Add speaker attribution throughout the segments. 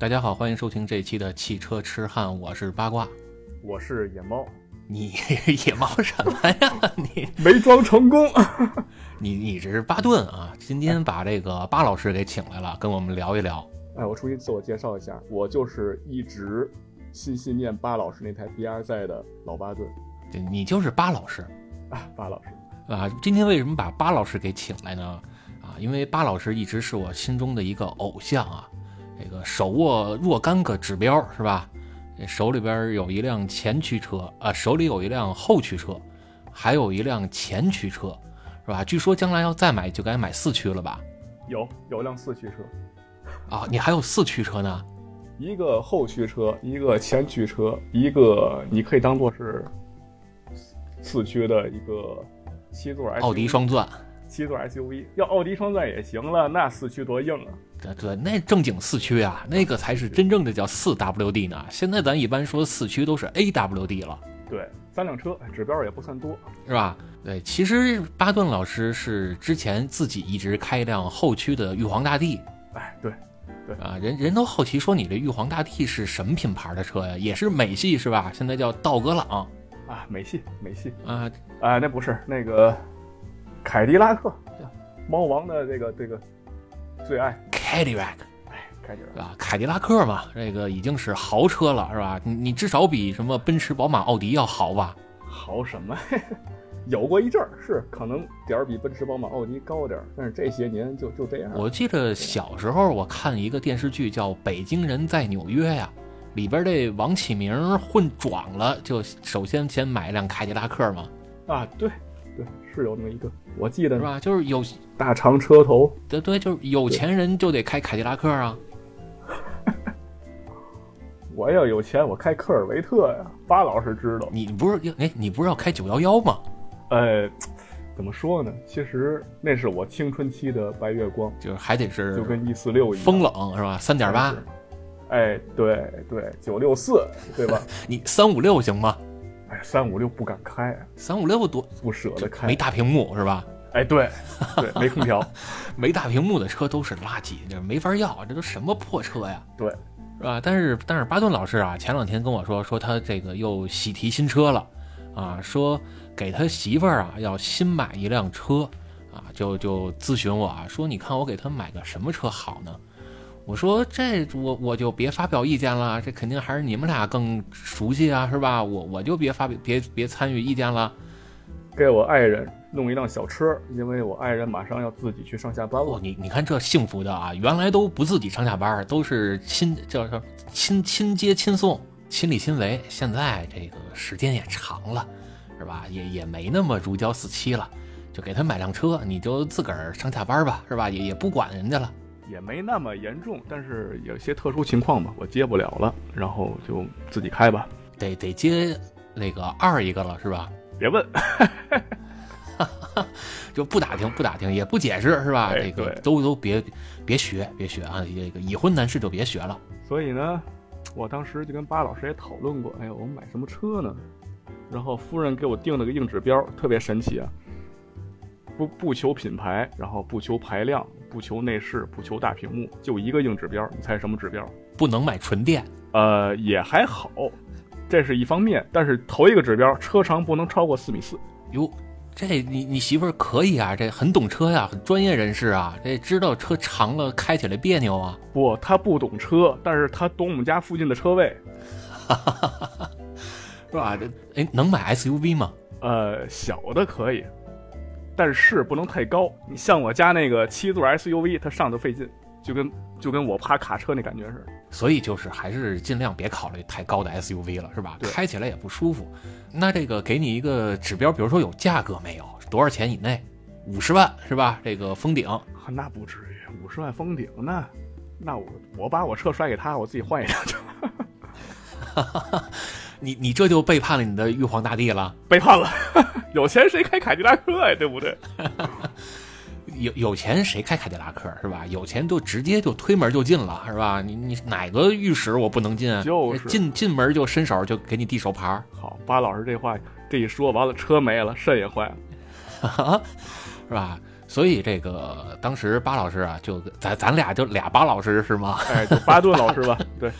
Speaker 1: 大家好，欢迎收听这一期的汽车痴汉，我是八卦。
Speaker 2: 我是野猫，
Speaker 1: 你 野猫什么呀？你
Speaker 2: 没装成功。
Speaker 1: 你你这是巴顿啊？今天把这个巴老师给请来了，跟我们聊一聊。
Speaker 2: 哎，我重新自我介绍一下，我就是一直心心念巴老师那台 BRZ 的老巴顿
Speaker 1: 对你就是巴老师
Speaker 2: 啊，巴老师。
Speaker 1: 啊。今天为什么把巴老师给请来呢？啊，因为巴老师一直是我心中的一个偶像啊。这个手握若干个指标是吧？手里边有一辆前驱车啊，手里有一辆后驱车，还有一辆前驱车，是吧？据说将来要再买就该买四驱了吧？
Speaker 2: 有有辆四驱车
Speaker 1: 啊，你还有四驱车呢？
Speaker 2: 一个后驱车，一个前驱车，一个你可以当做是四驱的一个七座
Speaker 1: 奥迪双钻。
Speaker 2: 七座 SUV 要奥迪双钻也行了，那四驱多硬啊！
Speaker 1: 对对，那正经四驱啊，那个才是真正的叫四 WD 呢。现在咱一般说四驱都是 AWD 了。
Speaker 2: 对，三辆车指标也不算多，
Speaker 1: 是吧？对，其实巴顿老师是之前自己一直开一辆后驱的玉皇大帝。
Speaker 2: 哎，对，对
Speaker 1: 啊，人人都好奇说你这玉皇大帝是什么品牌的车呀？也是美系是吧？现在叫道格朗
Speaker 2: 啊，美系美系
Speaker 1: 啊
Speaker 2: 啊，那不是那个。凯迪拉克，猫王的这个这个最爱
Speaker 1: ，Cadillac，
Speaker 2: 哎，凯迪拉
Speaker 1: 啊，凯迪拉克嘛，这个已经是豪车了，是吧？你你至少比什么奔驰、宝马、奥迪要豪吧？
Speaker 2: 豪什么？有过一阵儿是可能点儿比奔驰、宝马、奥迪高点儿，但是这些年就就这样。
Speaker 1: 我记得小时候我看一个电视剧叫《北京人在纽约》呀，里边这王启明混壮了，就首先先买一辆凯迪拉克嘛。
Speaker 2: 啊，对。对，是有那么一个，我记得
Speaker 1: 是吧？就是有
Speaker 2: 大长车头，
Speaker 1: 对对，就是有钱人就得开凯迪拉克啊。
Speaker 2: 我要有钱，我开科尔维特呀。巴老师知道，
Speaker 1: 你不是哎，你不是要开九幺幺吗？
Speaker 2: 呃，怎么说呢？其实那是我青春期的白月光，
Speaker 1: 就是还得是
Speaker 2: 就跟一四六一样，
Speaker 1: 风冷是吧？三点八，
Speaker 2: 哎，对对，九六四，对吧？
Speaker 1: 你三五六行吗？
Speaker 2: 哎，三五六不敢开，
Speaker 1: 三五六多
Speaker 2: 不舍得开，
Speaker 1: 没大屏幕是吧？
Speaker 2: 哎，对，对，没空调，
Speaker 1: 没大屏幕的车都是垃圾，这没法要，这都什么破车呀？
Speaker 2: 对，
Speaker 1: 是吧？但是但是巴顿老师啊，前两天跟我说，说他这个又喜提新车了，啊，说给他媳妇儿啊要新买一辆车，啊，就就咨询我啊，说你看我给他买个什么车好呢？我说这我我就别发表意见了，这肯定还是你们俩更熟悉啊，是吧？我我就别发表别别参与意见了。
Speaker 2: 给我爱人弄一辆小车，因为我爱人马上要自己去上下班了。
Speaker 1: 你你看这幸福的啊，原来都不自己上下班，都是亲叫什么亲亲接亲送，亲力亲为。现在这个时间也长了，是吧？也也没那么如胶似漆了，就给他买辆车，你就自个儿上下班吧，是吧？也也不管人家了。
Speaker 2: 也没那么严重，但是有些特殊情况吧，我接不了了，然后就自己开吧。
Speaker 1: 得得接那个二一个了，是吧？
Speaker 2: 别问，
Speaker 1: 就不打听不打听，也不解释，是吧？
Speaker 2: 这
Speaker 1: 个都都别别学别学啊！这个已婚男士就别学了。
Speaker 2: 所以呢，我当时就跟巴老师也讨论过，哎呀，我们买什么车呢？然后夫人给我定了个硬指标，特别神奇啊。不不求品牌，然后不求排量，不求内饰，不求大屏幕，就一个硬指标。你猜什么指标？
Speaker 1: 不能买纯电。
Speaker 2: 呃，也还好，这是一方面。但是头一个指标，车长不能超过四米四。
Speaker 1: 哟，这你你媳妇儿可以啊，这很懂车呀，很专业人士啊，这知道车长了开起来别扭啊。
Speaker 2: 不，他不懂车，但是他懂我们家附近的车位，
Speaker 1: 是吧？这哎，能买 SUV 吗？
Speaker 2: 呃，小的可以。但是不能太高，你像我家那个七座 SUV，它上都费劲，就跟就跟我趴卡车那感觉似的。
Speaker 1: 所以就是还是尽量别考虑太高的 SUV 了，是吧？开起来也不舒服。那这个给你一个指标，比如说有价格没有？多少钱以内？五十万是吧？这个封顶？
Speaker 2: 那不至于，五十万封顶那那我我把我车甩给他，我自己换一辆去。
Speaker 1: 你你这就背叛了你的玉皇大帝了，
Speaker 2: 背叛了。有钱谁开凯迪拉克呀？对不对？
Speaker 1: 有有钱谁开凯迪拉克是吧？有钱就直接就推门就进了是吧？你你哪个御史我不能进？
Speaker 2: 就是
Speaker 1: 进进门就伸手就给你递手牌。
Speaker 2: 好，巴老师这话这一说完了，车没了，肾也坏了，
Speaker 1: 是吧？所以这个当时巴老师啊，就咱咱俩就俩巴老师是吗？
Speaker 2: 哎，就巴顿老师吧，对，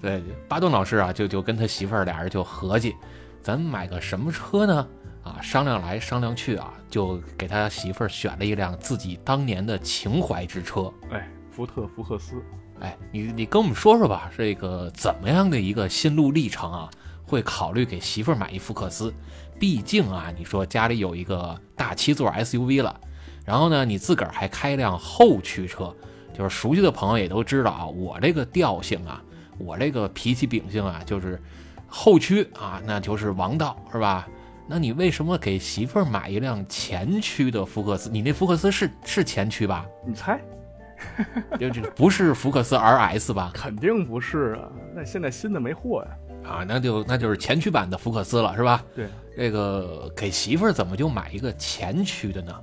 Speaker 1: 对，巴顿老师啊，就就跟他媳妇儿俩人就合计，咱买个什么车呢？啊，商量来商量去啊，就给他媳妇儿选了一辆自己当年的情怀之车。
Speaker 2: 哎，福特福克斯。
Speaker 1: 哎，你你跟我们说说吧，这个怎么样的一个心路历程啊？会考虑给媳妇儿买一福克斯？毕竟啊，你说家里有一个大七座 SUV 了，然后呢，你自个儿还开一辆后驱车，就是熟悉的朋友也都知道啊，我这个调性啊，我这个脾气秉性啊，就是后驱啊，那就是王道，是吧？那你为什么给媳妇儿买一辆前驱的福克斯？你那福克斯是是前驱吧？
Speaker 2: 你猜？
Speaker 1: 就这不是福克斯 RS 吧？
Speaker 2: 肯定不是啊，那现在新的没货呀。
Speaker 1: 啊，那就那就是前驱版的福克斯了，是吧？
Speaker 2: 对，
Speaker 1: 这个给媳妇儿怎么就买一个前驱的呢？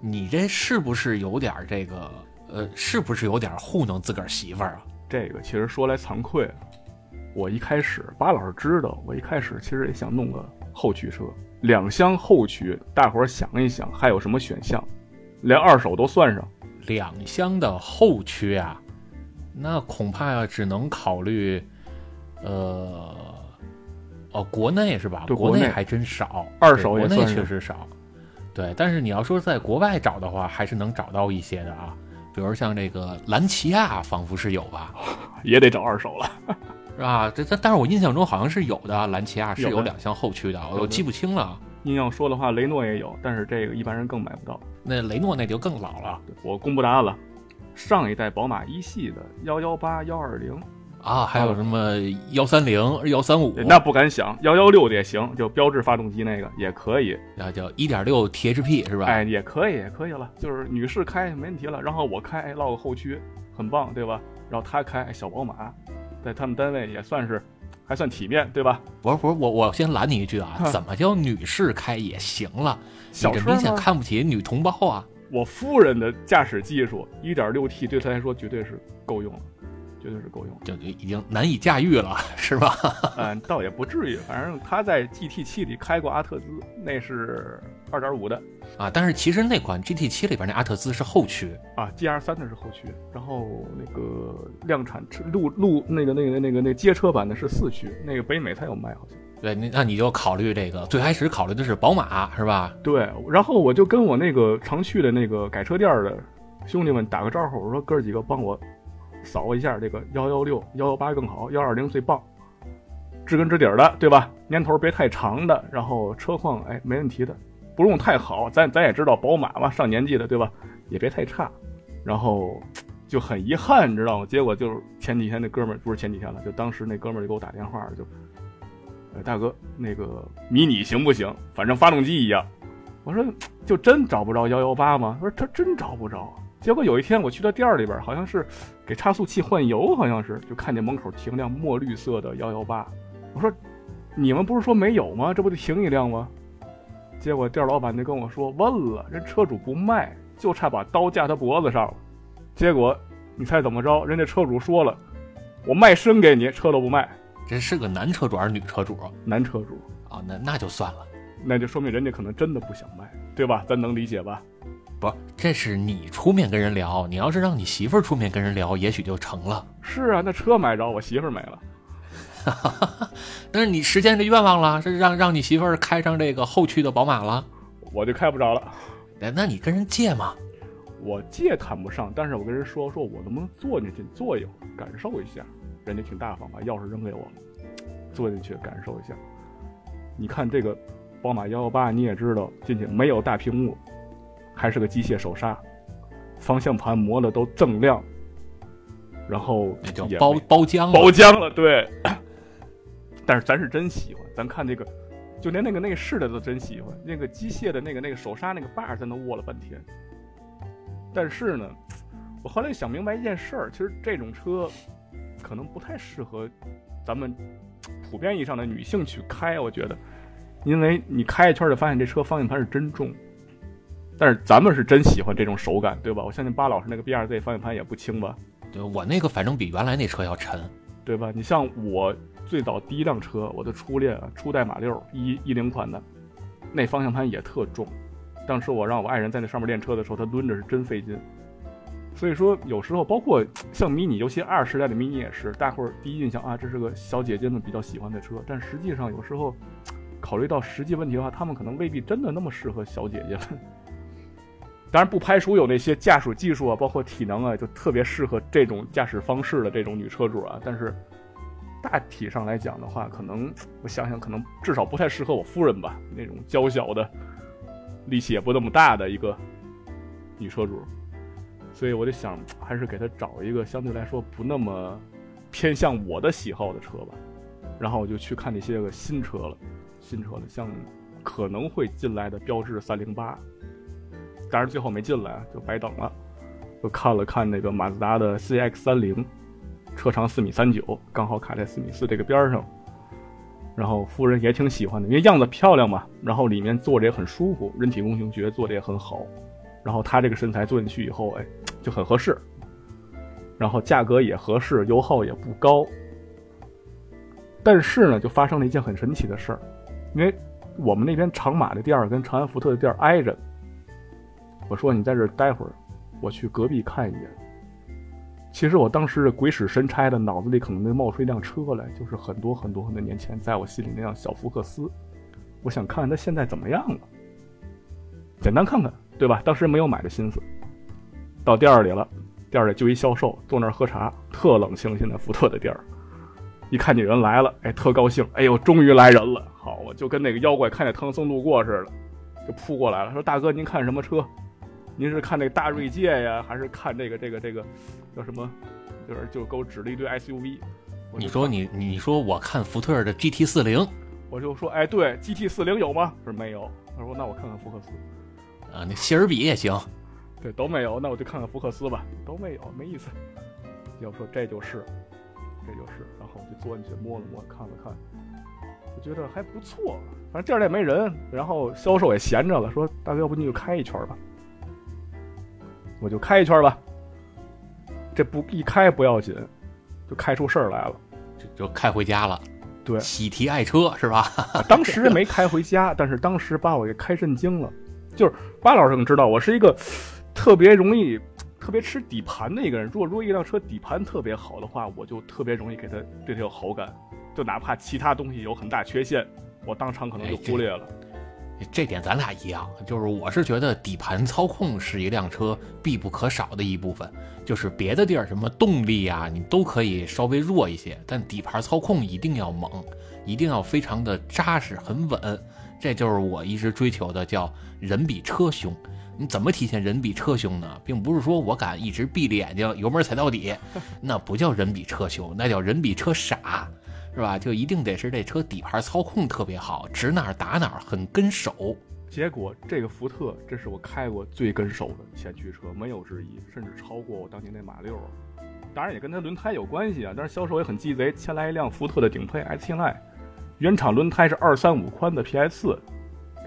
Speaker 1: 你这是不是有点这个呃，是不是有点糊弄自个儿媳妇儿啊？
Speaker 2: 这个其实说来惭愧，我一开始巴老师知道，我一开始其实也想弄个后驱车，两厢后驱。大伙儿想一想，还有什么选项？连二手都算上。
Speaker 1: 两厢的后驱啊，那恐怕呀只能考虑，呃，哦，国内是吧？
Speaker 2: 对，国
Speaker 1: 内还真少，
Speaker 2: 二手
Speaker 1: 国内确实少。对，但是你要说在国外找的话，还是能找到一些的啊。比如像这个兰奇亚，仿佛是有吧？
Speaker 2: 也得找二手了，
Speaker 1: 是吧？这但，但是我印象中好像是有的，兰奇亚是有两厢后驱的，我记不清了。
Speaker 2: 硬要说的话，雷诺也有，但是这个一般人更买不到。
Speaker 1: 那雷诺那就更老了。
Speaker 2: 我公布答案了，上一代宝马一系的幺幺八、幺二零
Speaker 1: 啊，还有什么幺三零、幺三五？
Speaker 2: 那不敢想，幺幺六的也行，就标致发动机那个也可以。
Speaker 1: 那叫一点六 THP 是吧？
Speaker 2: 哎，也可以，也可以了。就是女士开没问题了，然后我开，哎，唠个后驱，很棒，对吧？然后她开小宝马，在他们单位也算是。还算体面，对吧？
Speaker 1: 不是不是，我我先拦你一句啊，怎么叫女士开也行了？
Speaker 2: 小车
Speaker 1: 明显看不起女同胞啊！
Speaker 2: 我夫人的驾驶技术，一点六 T 对她来说绝对是够用了。绝对是够用，
Speaker 1: 就就已经难以驾驭了，是吧？
Speaker 2: 嗯，倒也不至于，反正他在 GT 七里开过阿特兹，那是二点五的
Speaker 1: 啊。但是其实那款 GT 七里边那阿特兹是后驱
Speaker 2: 啊，GR 三的是后驱，然后那个量产车路路那个那个那个那个街车版的是四驱，那个北美才有卖，好像。
Speaker 1: 对，那那你就考虑这个，最开始考虑的是宝马，是吧？
Speaker 2: 对，然后我就跟我那个常去的那个改车店的兄弟们打个招呼，我说哥几个帮我。扫一下这个幺幺六幺幺八更好，幺二零最棒，知根知底的，对吧？年头别太长的，然后车况哎没问题的，不用太好，咱咱也知道宝马嘛，上年纪的对吧？也别太差，然后 就很遗憾，你知道吗？结果就是前几天那哥们儿不是前几天了，就当时那哥们儿就给我打电话了，就，呃大哥那个迷你行不行？反正发动机一样。我说 就真找不着幺幺八吗？他说他真找不着。结果有一天我去到店儿里边，好像是给差速器换油，好像是就看见门口停辆墨绿色的幺幺八。我说：“你们不是说没有吗？这不得停一辆吗？”结果店老板就跟我说：“问了，人车主不卖，就差把刀架他脖子上了。”结果你猜怎么着？人家车主说了：“我卖身给你，车都不卖。”
Speaker 1: 这是个男车主还是女车主？
Speaker 2: 男车主
Speaker 1: 啊，那那就算了，
Speaker 2: 那就说明人家可能真的不想卖，对吧？咱能理解吧？
Speaker 1: 不，这是你出面跟人聊。你要是让你媳妇儿出面跟人聊，也许就成了。
Speaker 2: 是啊，那车买着，我媳妇儿没了。
Speaker 1: 但是你实现这愿望了，是让让你媳妇儿开上这个后驱的宝马了，
Speaker 2: 我就开不着了。
Speaker 1: 那那你跟人借吗？
Speaker 2: 我借谈不上，但是我跟人说说，我能不能坐进去坐一会儿，感受一下。人家挺大方，把钥匙扔给我了，坐进去感受一下。你看这个宝马幺幺八，你也知道，进去没有大屏幕。还是个机械手刹，方向盘磨的都锃亮，然后
Speaker 1: 也叫包包浆
Speaker 2: 包浆了，对。但是咱是真喜欢，咱看这个，就连那个内饰的都真喜欢，那个机械的那个那个手刹那个把在那握了半天。但是呢，我后来想明白一件事儿，其实这种车可能不太适合咱们普遍意义上的女性去开，我觉得，因为你开一圈就发现这车方向盘是真重。但是咱们是真喜欢这种手感，对吧？我相信巴老师那个 B R Z 方向盘也不轻吧？
Speaker 1: 对我那个反正比原来那车要沉，
Speaker 2: 对吧？你像我最早第一辆车，我的初恋初代马六一一零款的，那方向盘也特重，当时我让我爱人在那上面练车的时候，他抡着是真费劲。所以说，有时候包括 像迷你，尤其二时代的迷你也是，大伙儿第一印象啊，这是个小姐姐们比较喜欢的车。但实际上，有时候 考虑到实际问题的话，他们可能未必真的那么适合小姐姐们。当然，不排除有那些驾驶技术啊，包括体能啊，就特别适合这种驾驶方式的这种女车主啊。但是大体上来讲的话，可能我想想，可能至少不太适合我夫人吧，那种娇小的、力气也不那么大的一个女车主。所以我就想，还是给她找一个相对来说不那么偏向我的喜好的车吧。然后我就去看那些个新车了，新车了，像可能会进来的标致三零八。但是最后没进来，就白等了。就看了看那个马自达的 CX 三零，车长四米三九，刚好卡在四米四这个边上。然后夫人也挺喜欢的，因为样子漂亮嘛。然后里面坐着也很舒服，人体工学觉得做的也很好。然后她这个身材坐进去以后，哎，就很合适。然后价格也合适，油耗也不高。但是呢，就发生了一件很神奇的事儿，因为我们那边长马的店儿跟长安福特的店儿挨着。我说你在这儿待会儿，我去隔壁看一眼。其实我当时鬼使神差的，脑子里可能就冒出一辆车来，就是很多很多很多年前在我心里那辆小福克斯。我想看看它现在怎么样了，简单看看，对吧？当时没有买的心思。到店儿里了，店儿里就一销售坐那儿喝茶，特冷清。现在福特的店儿，一看见人来了，哎，特高兴。哎呦，终于来人了！好，我就跟那个妖怪看见唐僧路过似的，就扑过来了，说：“大哥，您看什么车？”您是看那个大锐界呀，还是看这个这个这个叫什么？就是就给我指了一堆 SUV。
Speaker 1: 你说你你说我看福特的 GT 四零，
Speaker 2: 我就说哎对，GT 四零有吗？他说没有。他说那我看看福克斯。
Speaker 1: 啊，那谢尔比也行。
Speaker 2: 对，都没有，那我就看看福克斯吧。都没有，没意思。要说这就是，这就是，然后我就坐进去摸了摸，看了看，我觉得还不错。反正店里也没人，然后销售也闲着了，说大哥要不你就开一圈吧。我就开一圈吧，这不一开不要紧，就开出事儿来了，
Speaker 1: 就就开回家了。
Speaker 2: 对，
Speaker 1: 喜提爱车是吧？
Speaker 2: 当时没开回家，但是当时把我给开震惊了。就是巴老师能知道，我是一个特别容易、特别吃底盘的一个人。如果如果一辆车底盘特别好的话，我就特别容易给他对他有好感，就哪怕其他东西有很大缺陷，我当场可能就忽略了。
Speaker 1: 这点咱俩一样，就是我是觉得底盘操控是一辆车必不可少的一部分。就是别的地儿什么动力啊，你都可以稍微弱一些，但底盘操控一定要猛，一定要非常的扎实很稳。这就是我一直追求的，叫人比车凶。你怎么体现人比车凶呢？并不是说我敢一直闭着眼睛油门踩到底，那不叫人比车凶，那叫人比车傻。是吧？就一定得是这车底盘操控特别好，指哪儿打哪儿，很跟手。
Speaker 2: 结果这个福特，这是我开过最跟手的前驱车，没有之一，甚至超过我当年那马六。当然也跟它轮胎有关系啊。但是销售也很鸡贼，牵来一辆福特的顶配 S 七 Line，原厂轮胎是二三五宽的 PS 四，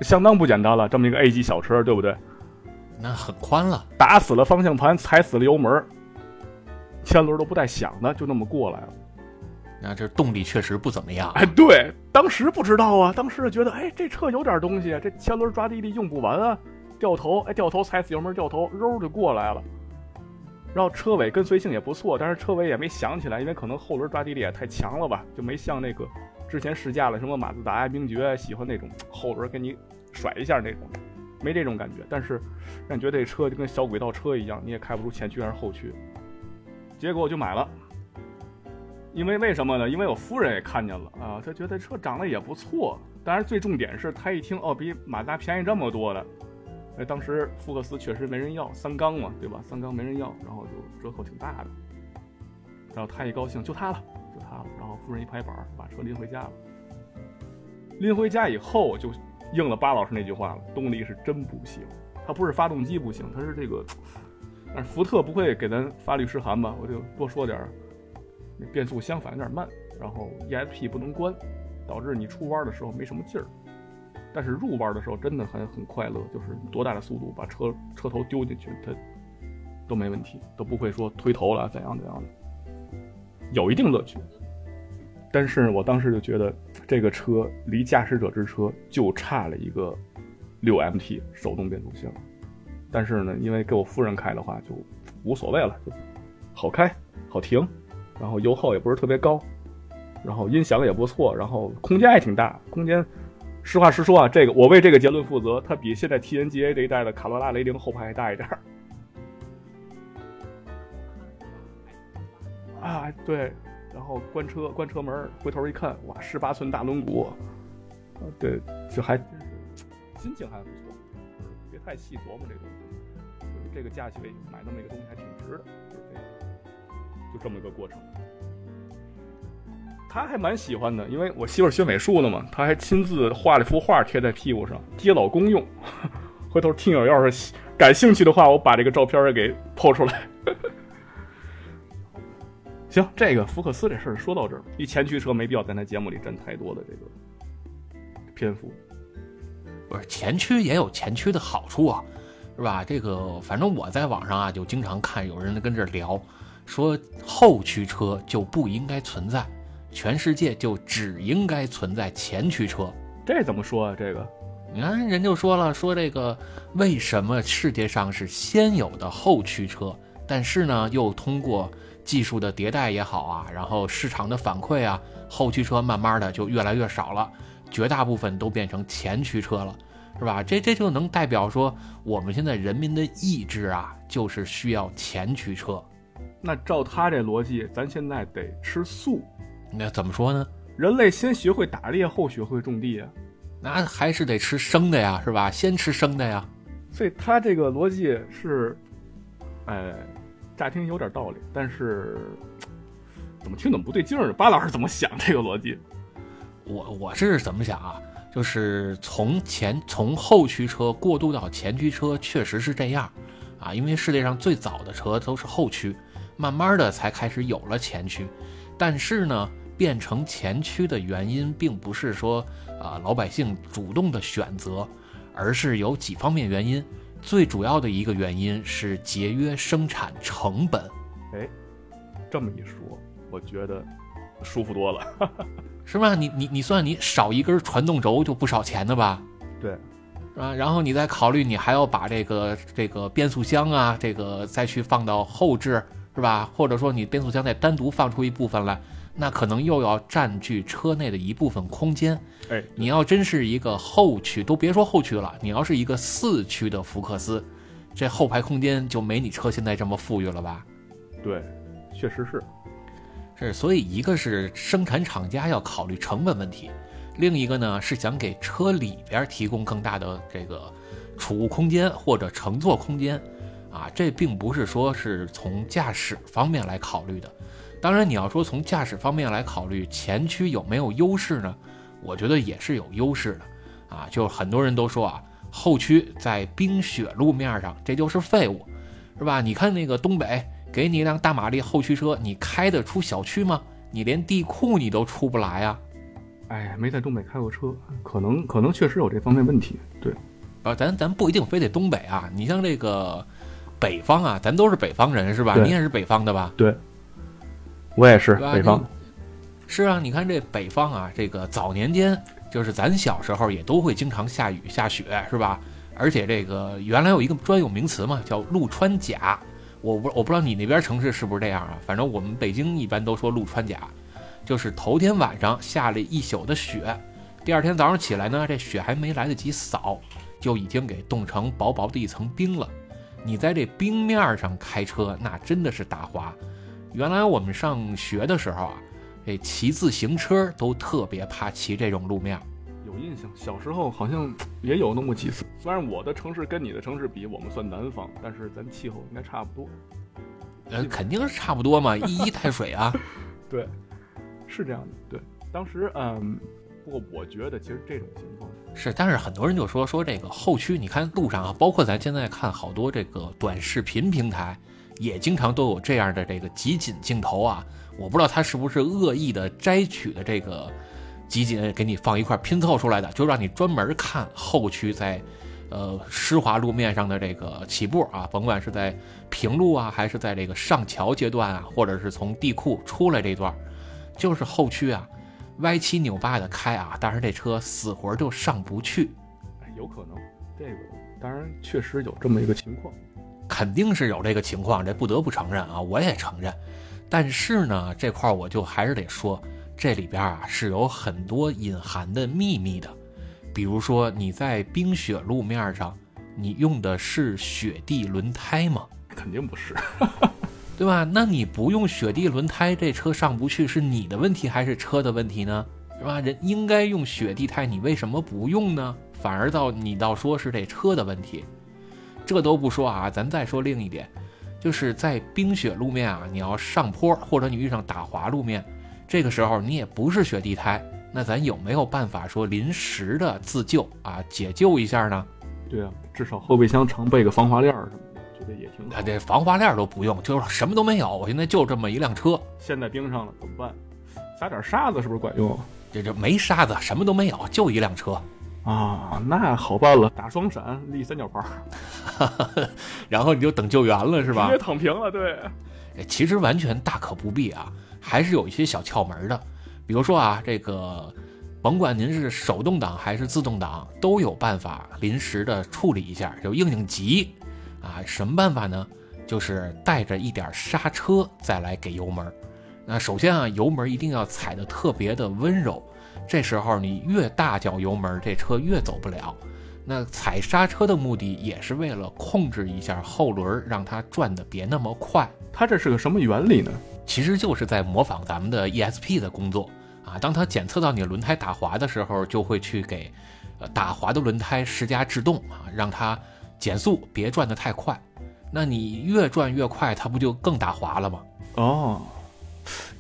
Speaker 2: 相当不简单了。这么一个 A 级小车，对不对？
Speaker 1: 那很宽了，
Speaker 2: 打死了方向盘，踩死了油门，前轮都不带响的，就那么过来了。
Speaker 1: 那这动力确实不怎么样。
Speaker 2: 哎，对，当时不知道啊，当时觉得，哎，这车有点东西，这前轮抓地力用不完啊，掉头，哎，掉头踩死油门，掉头，肉就过来了。然后车尾跟随性也不错，但是车尾也没响起来，因为可能后轮抓地力也太强了吧，就没像那个之前试驾了什么马自达呀、名爵喜欢那种后轮给你甩一下那种，没这种感觉。但是让你觉得这车就跟小轨道车一样，你也开不出前驱还是后驱。结果我就买了。因为为什么呢？因为我夫人也看见了啊，她觉得车长得也不错。当然，最重点是她一听哦，比马达便宜这么多的。哎，当时福克斯确实没人要，三缸嘛，对吧？三缸没人要，然后就折扣挺大的。然后她一高兴，就它了，就它了。然后夫人一拍板，把车拎回家了。拎回家以后，就应了巴老师那句话了：动力是真不行。它不是发动机不行，它是这个。但是福特不会给咱发律师函吧？我就多说点儿。变速箱反应有点慢，然后 ESP 不能关，导致你出弯的时候没什么劲儿，但是入弯的时候真的很很快乐，就是多大的速度把车车头丢进去，它都没问题，都不会说推头了怎样怎样的，有一定乐趣。但是我当时就觉得这个车离驾驶者之车就差了一个六 MT 手动变速箱，但是呢，因为给我夫人开的话就无所谓了，就好开好停，然后油耗也不是特别高，然后音响也不错，然后空间也挺大，空间。实话实说啊，这个我为这个结论负责，它比现在 TNGA 这一代的卡罗拉雷凌后排还大一点儿。啊，对，然后关车关车门，回头一看，哇，十八寸大轮毂，对，就还真是心情还不错，别太细琢磨这东西，这个价位买那么一个东西还挺值的，这，么一个过程。他还蛮喜欢的，因为我媳妇学美术的嘛，他还亲自画了幅画贴在屁股上，接老公用。回头听友要是感兴趣的话，我把这个照片给抛出来。行，这个福克斯这事儿说到这儿，一前驱车没必要在那节目里占太多的这个篇幅。
Speaker 1: 不是前驱也有前驱的好处啊，是吧？这个反正我在网上啊就经常看有人跟这聊，说后驱车就不应该存在。全世界就只应该存在前驱车，
Speaker 2: 这怎么说啊？这个，
Speaker 1: 你看人就说了，说这个为什么世界上是先有的后驱车，但是呢，又通过技术的迭代也好啊，然后市场的反馈啊，后驱车慢慢的就越来越少了，绝大部分都变成前驱车了，是吧？这这就能代表说，我们现在人民的意志啊，就是需要前驱车。
Speaker 2: 那照他这逻辑，咱现在得吃素。
Speaker 1: 那怎么说呢？
Speaker 2: 人类先学会打猎，后学会种地啊，
Speaker 1: 那还是得吃生的呀，是吧？先吃生的呀。
Speaker 2: 所以他这个逻辑是，呃，乍听有点道理，但是怎么听怎么不对劲儿呢？巴老师怎么想这个逻辑？
Speaker 1: 我我是怎么想啊？就是从前从后驱车过渡到前驱车，确实是这样啊，因为世界上最早的车都是后驱，慢慢的才开始有了前驱。但是呢，变成前驱的原因并不是说啊老百姓主动的选择，而是有几方面原因。最主要的一个原因是节约生产成本。
Speaker 2: 哎，这么一说，我觉得舒服多了，
Speaker 1: 是吧？你你你算你少一根传动轴就不少钱的吧？
Speaker 2: 对，
Speaker 1: 啊？然后你再考虑你还要把这个这个变速箱啊，这个再去放到后置。是吧？或者说你变速箱再单独放出一部分来，那可能又要占据车内的一部分空间。
Speaker 2: 哎，
Speaker 1: 你要真是一个后驱，都别说后驱了，你要是一个四驱的福克斯，这后排空间就没你车现在这么富裕了吧？
Speaker 2: 对，确实是。
Speaker 1: 是，所以一个是生产厂家要考虑成本问题，另一个呢是想给车里边提供更大的这个储物空间或者乘坐空间。啊，这并不是说是从驾驶方面来考虑的。当然，你要说从驾驶方面来考虑，前驱有没有优势呢？我觉得也是有优势的。啊，就很多人都说啊，后驱在冰雪路面上这就是废物，是吧？你看那个东北，给你一辆大马力后驱车，你开得出小区吗？你连地库你都出不来啊。
Speaker 2: 哎，没在东北开过车，可能可能确实有这方面问题。对，
Speaker 1: 啊，咱咱不一定非得东北啊，你像这个。北方啊，咱都是北方人是吧？你也是北方的吧？
Speaker 2: 对，我也是北方。
Speaker 1: 是啊，你看这北方啊，这个早年间就是咱小时候也都会经常下雨下雪是吧？而且这个原来有一个专有名词嘛，叫陆川甲。我不我不知道你那边城市是不是这样啊？反正我们北京一般都说陆川甲，就是头天晚上下了一宿的雪，第二天早上起来呢，这雪还没来得及扫，就已经给冻成薄薄的一层冰了。你在这冰面上开车，那真的是打滑。原来我们上学的时候啊，这骑自行车都特别怕骑这种路面。
Speaker 2: 有印象，小时候好像也有那么几次。虽然我的城市跟你的城市比，我们算南方，但是咱气候应该差不多。
Speaker 1: 呃，肯定是差不多嘛，一衣带水啊。
Speaker 2: 对，是这样的。对，当时嗯。不过我觉得，其实这种情况
Speaker 1: 是，但是很多人就说说这个后驱，你看路上啊，包括咱现在看好多这个短视频平台，也经常都有这样的这个集锦镜头啊。我不知道他是不是恶意的摘取的这个集锦，给你放一块拼凑出来的，就让你专门看后驱在呃湿滑路面上的这个起步啊，甭管是在平路啊，还是在这个上桥阶段啊，或者是从地库出来这段，就是后驱啊。歪七扭八的开啊，但是这车死活就上不去，
Speaker 2: 有可能，这个当然确实有这么一个情况。
Speaker 1: 肯定是有这个情况，这不得不承认啊，我也承认。但是呢，这块儿我就还是得说，这里边啊是有很多隐含的秘密的。比如说你在冰雪路面上，你用的是雪地轮胎吗？
Speaker 2: 肯定不是，
Speaker 1: 对吧？那你不用雪地轮胎，这车上不去是你的问题还是车的问题呢？是吧？人应该用雪地胎，你为什么不用呢？反而到你倒说是这车的问题。这都不说啊，咱再说另一点，就是在冰雪路面啊，你要上坡或者你遇上打滑路面，这个时候你也不是雪地胎，那咱有没有办法说临时的自救啊，解救一下呢？
Speaker 2: 对啊，至少后备箱常备个防滑链什么，得也挺好。
Speaker 1: 这防滑链都不用，就是什么都没有，我现在就这么一辆车，
Speaker 2: 陷在冰上了怎么办？撒点沙子是不是管用？
Speaker 1: 这这没沙子，什么都没有，就一辆车。
Speaker 2: 啊，那好办了，打双闪，立三角牌，
Speaker 1: 然后你就等救援了，是吧？
Speaker 2: 直接躺平了，对。
Speaker 1: 其实完全大可不必啊，还是有一些小窍门的。比如说啊，这个甭管您是手动挡还是自动挡，都有办法临时的处理一下，就应应急啊。什么办法呢？就是带着一点刹车再来给油门。那首先啊，油门一定要踩得特别的温柔。这时候你越大脚油门，这车越走不了。那踩刹车的目的也是为了控制一下后轮，让它转的别那么快。
Speaker 2: 它这是个什么原理呢？
Speaker 1: 其实就是在模仿咱们的 ESP 的工作啊。当它检测到你轮胎打滑的时候，就会去给呃打滑的轮胎施加制动啊，让它减速，别转得太快。那你越转越快，它不就更打滑了吗？
Speaker 2: 哦，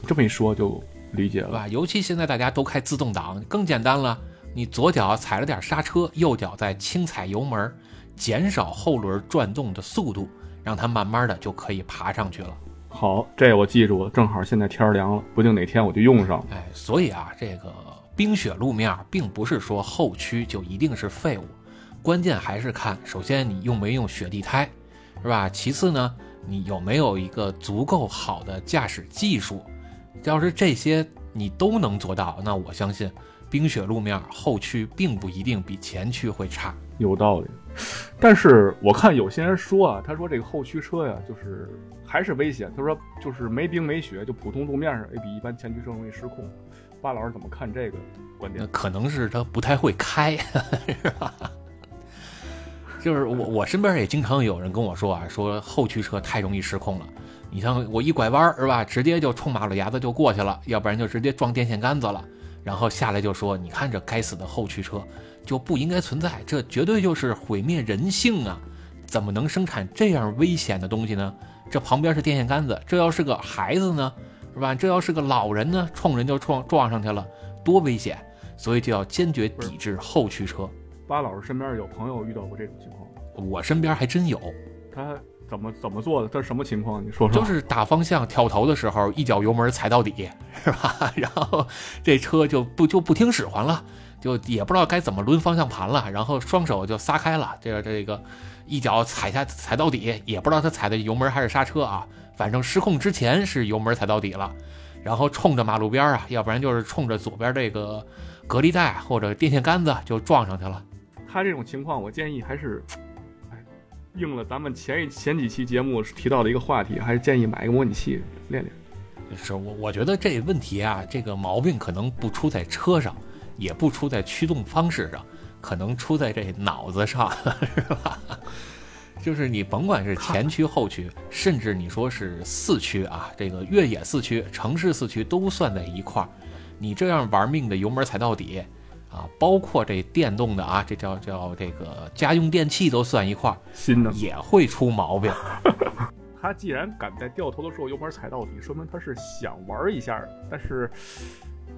Speaker 2: 这么一说就。理解了
Speaker 1: 吧？尤其现在大家都开自动挡，更简单了。你左脚踩了点刹车，右脚再轻踩油门，减少后轮转动的速度，让它慢慢的就可以爬上去了。
Speaker 2: 好，这我记住了。正好现在天凉了，不定哪天我就用上了。
Speaker 1: 哎，所以啊，这个冰雪路面并不是说后驱就一定是废物，关键还是看首先你用没用雪地胎，是吧？其次呢，你有没有一个足够好的驾驶技术。要是这些你都能做到，那我相信冰雪路面后驱并不一定比前驱会差。
Speaker 2: 有道理，但是我看有些人说啊，他说这个后驱车呀，就是还是危险。他说就是没冰没雪，就普通路面上也比一般前驱车容易失控。巴老师怎么看这个观点？
Speaker 1: 可能是他不太会开，是吧？就是我我身边也经常有人跟我说啊，说后驱车太容易失控了。你像我一拐弯是吧，直接就冲马路牙子就过去了，要不然就直接撞电线杆子了，然后下来就说：“你看这该死的后驱车就不应该存在，这绝对就是毁灭人性啊！怎么能生产这样危险的东西呢？这旁边是电线杆子，这要是个孩子呢，是吧？这要是个老人呢，冲人就撞撞上去了，多危险！所以就要坚决抵制后驱车。”
Speaker 2: 巴老师身边有朋友遇到过这种情况
Speaker 1: 吗？我身边还真有，
Speaker 2: 他。怎么怎么做的？这是什么情况？你说说。
Speaker 1: 就是打方向挑头的时候，一脚油门踩到底，是吧？然后这车就不就不听使唤了，就也不知道该怎么抡方向盘了，然后双手就撒开了，这个这个一脚踩下踩到底，也不知道他踩的油门还是刹车啊，反正失控之前是油门踩到底了，然后冲着马路边啊，要不然就是冲着左边这个隔离带或者电线杆子就撞上去了。
Speaker 2: 他这种情况，我建议还是。哎应了咱们前一前几期节目提到的一个话题，还是建议买一个模拟器练练。
Speaker 1: 是我我觉得这问题啊，这个毛病可能不出在车上，也不出在驱动方式上，可能出在这脑子上，是吧？就是你甭管是前驱后驱，甚至你说是四驱啊，这个越野四驱、城市四驱都算在一块儿，你这样玩命的油门踩到底。啊，包括这电动的啊，这叫叫这个家用电器都算一块儿，
Speaker 2: 新的
Speaker 1: 也会出毛病。
Speaker 2: 他既然敢在掉头的时候油门踩到底，说明他是想玩一下。但是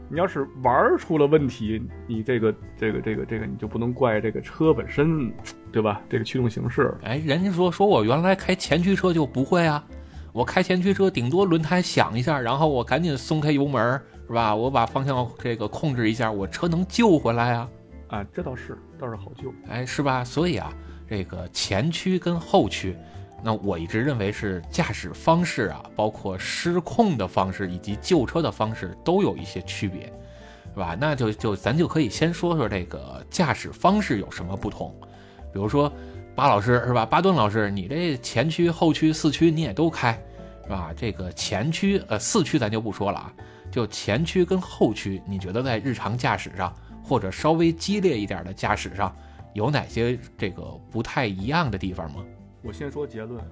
Speaker 2: 你要是玩出了问题，你这个这个这个这个，你就不能怪这个车本身，对吧？这个驱动形式。
Speaker 1: 哎，人家说说我原来开前驱车就不会啊，我开前驱车顶多轮胎响一下，然后我赶紧松开油门。是吧？我把方向这个控制一下，我车能救回来啊！
Speaker 2: 啊，这倒是，倒是好救。
Speaker 1: 哎，是吧？所以啊，这个前驱跟后驱，那我一直认为是驾驶方式啊，包括失控的方式以及救车的方式都有一些区别，是吧？那就就咱就可以先说说这个驾驶方式有什么不同比如说巴老师是吧？巴顿老师，你这前驱、后驱、四驱你也都开，是吧？这个前驱呃四驱咱就不说了啊，就前驱跟后驱，你觉得在日常驾驶上或者稍微激烈一点的驾驶上，有哪些这个不太一样的地方吗？
Speaker 2: 我先说结论，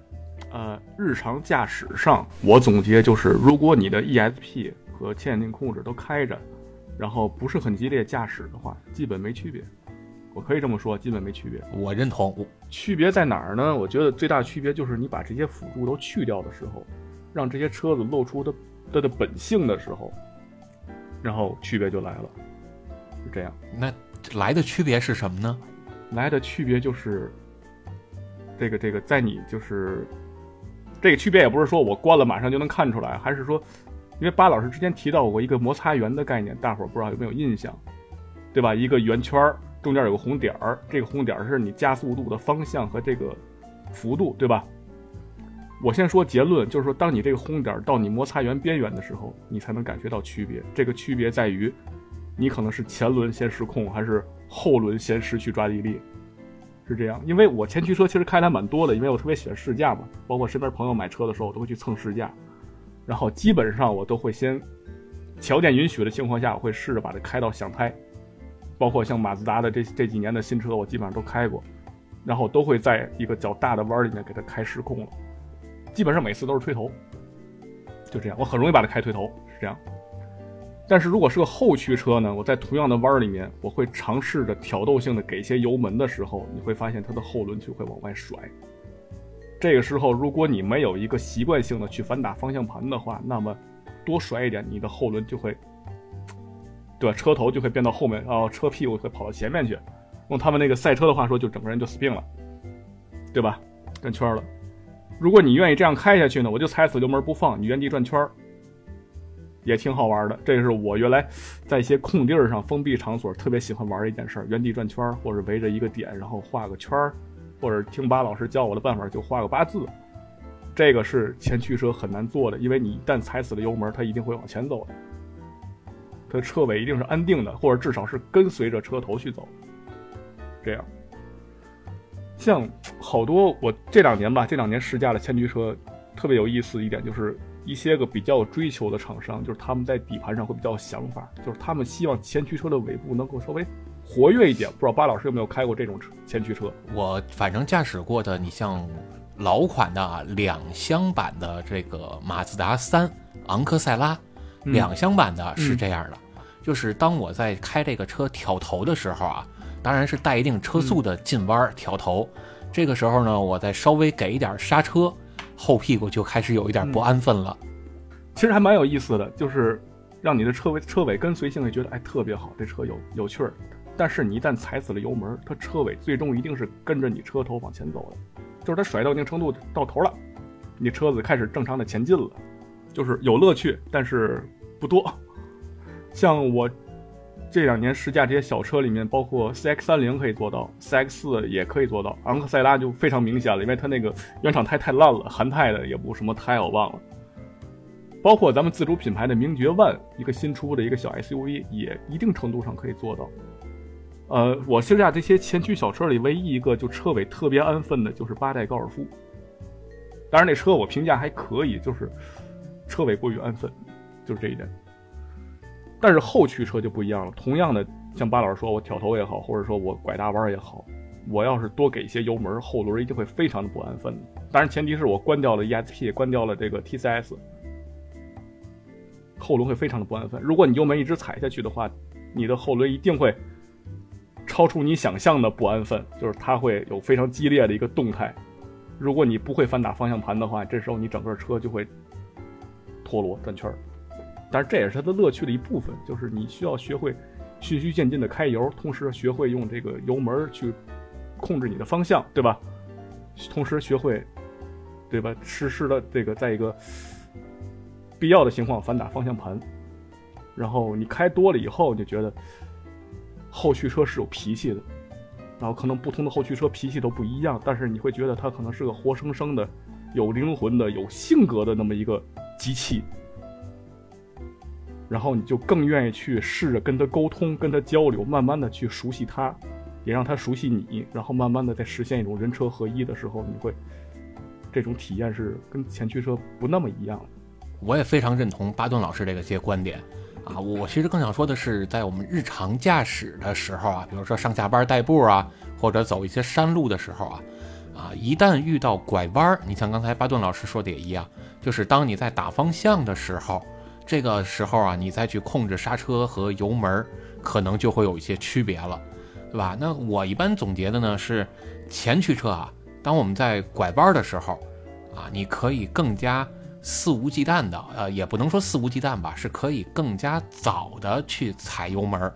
Speaker 2: 呃，日常驾驶上，我总结就是，如果你的 ESP 和牵引力控制都开着，然后不是很激烈驾驶的话，基本没区别。我可以这么说，基本没区别。
Speaker 1: 我认同。
Speaker 2: 区别在哪儿呢？我觉得最大区别就是你把这些辅助都去掉的时候，让这些车子露出的它的本性的时候，然后区别就来了。是这样。
Speaker 1: 那来的区别是什么呢？
Speaker 2: 来的区别就是。这个这个，在你就是这个区别，也不是说我关了马上就能看出来，还是说，因为巴老师之前提到过一个摩擦圆的概念，大伙儿不知道有没有印象，对吧？一个圆圈儿中间有个红点儿，这个红点儿是你加速度的方向和这个幅度，对吧？我先说结论，就是说，当你这个红点到你摩擦圆边缘的时候，你才能感觉到区别。这个区别在于，你可能是前轮先失控，还是后轮先失去抓地力。是这样，因为我前驱车其实开的还蛮多的，因为我特别喜欢试驾嘛，包括身边朋友买车的时候，我都会去蹭试驾，然后基本上我都会先条件允许的情况下，我会试着把它开到响胎，包括像马自达的这这几年的新车，我基本上都开过，然后都会在一个较大的弯里面给它开失控了，基本上每次都是推头，就这样，我很容易把它开推头，是这样。但是如果是个后驱车呢？我在同样的弯儿里面，我会尝试着挑逗性的给一些油门的时候，你会发现它的后轮就会往外甩。这个时候，如果你没有一个习惯性的去反打方向盘的话，那么多甩一点，你的后轮就会，对吧？车头就会变到后面，然后车屁股会跑到前面去。用他们那个赛车的话说，就整个人就死病了，对吧？转圈了。如果你愿意这样开下去呢，我就踩死油门不放，你原地转圈儿。也挺好玩的，这是我原来在一些空地儿上、封闭场所特别喜欢玩的一件事儿：原地转圈儿，或者围着一个点，然后画个圈儿，或者听巴老师教我的办法就画个八字。这个是前驱车很难做的，因为你一旦踩死了油门，它一定会往前走的。它的车尾一定是安定的，或者至少是跟随着车头去走。这样，像好多我这两年吧，这两年试驾的前驱车，特别有意思一点就是。一些个比较追求的厂商，就是他们在底盘上会比较有想法，就是他们希望前驱车的尾部能够稍微活跃一点。不知道巴老师有没有开过这种车前驱车？
Speaker 1: 我反正驾驶过的，你像老款的两厢版的这个马自达三昂克赛拉，两厢版的是这样的，就是当我在开这个车挑头的时候啊，当然是带一定车速的进弯挑头，这个时候呢，我再稍微给一点刹车。后屁股就开始有一点不安分了，
Speaker 2: 其实还蛮有意思的，就是让你的车尾车尾跟随性也觉得哎特别好，这车有有趣儿。但是你一旦踩死了油门，它车尾最终一定是跟着你车头往前走的，就是它甩到一定程度到头了，你车子开始正常的前进了，就是有乐趣，但是不多。像我。这两年试驾这些小车里面，包括 CX 三零可以做到，CX 四也可以做到，昂克赛拉就非常明显了，因为它那个原厂胎太烂了，韩泰的也不什么胎我忘了。包括咱们自主品牌的名爵 One，一个新出的一个小 SUV，也一定程度上可以做到。呃，我试驾这些前驱小车里，唯一一个就车尾特别安分的，就是八代高尔夫。当然那车我评价还可以，就是车尾过于安分，就是这一点。但是后驱车就不一样了。同样的，像巴老师说，我挑头也好，或者说我拐大弯也好，我要是多给一些油门，后轮一定会非常的不安分。当然，前提是我关掉了 ESP，关掉了这个 TCS，后轮会非常的不安分。如果你油门一直踩下去的话，你的后轮一定会超出你想象的不安分，就是它会有非常激烈的一个动态。如果你不会反打方向盘的话，这时候你整个车就会陀螺转圈儿。但是这也是它的乐趣的一部分，就是你需要学会循序渐进的开油，同时学会用这个油门去控制你的方向，对吧？同时学会，对吧？实时的这个在一个必要的情况反打方向盘，然后你开多了以后，你就觉得后驱车是有脾气的，然后可能不同的后驱车脾气都不一样，但是你会觉得它可能是个活生生的、有灵魂的、有性格的那么一个机器。然后你就更愿意去试着跟他沟通、跟他交流，慢慢的去熟悉他，也让他熟悉你，然后慢慢的再实现一种人车合一的时候，你会这种体验是跟前驱车不那么一样。
Speaker 1: 我也非常认同巴顿老师这个些观点啊。我其实更想说的是，在我们日常驾驶的时候啊，比如说上下班代步啊，或者走一些山路的时候啊，啊，一旦遇到拐弯儿，你像刚才巴顿老师说的也一样，就是当你在打方向的时候，这个时候啊，你再去控制刹车和油门，可能就会有一些区别了，对吧？那我一般总结的呢是，前驱车啊，当我们在拐弯的时候，啊，你可以更加。肆无忌惮的，呃，也不能说肆无忌惮吧，是可以更加早的去踩油门。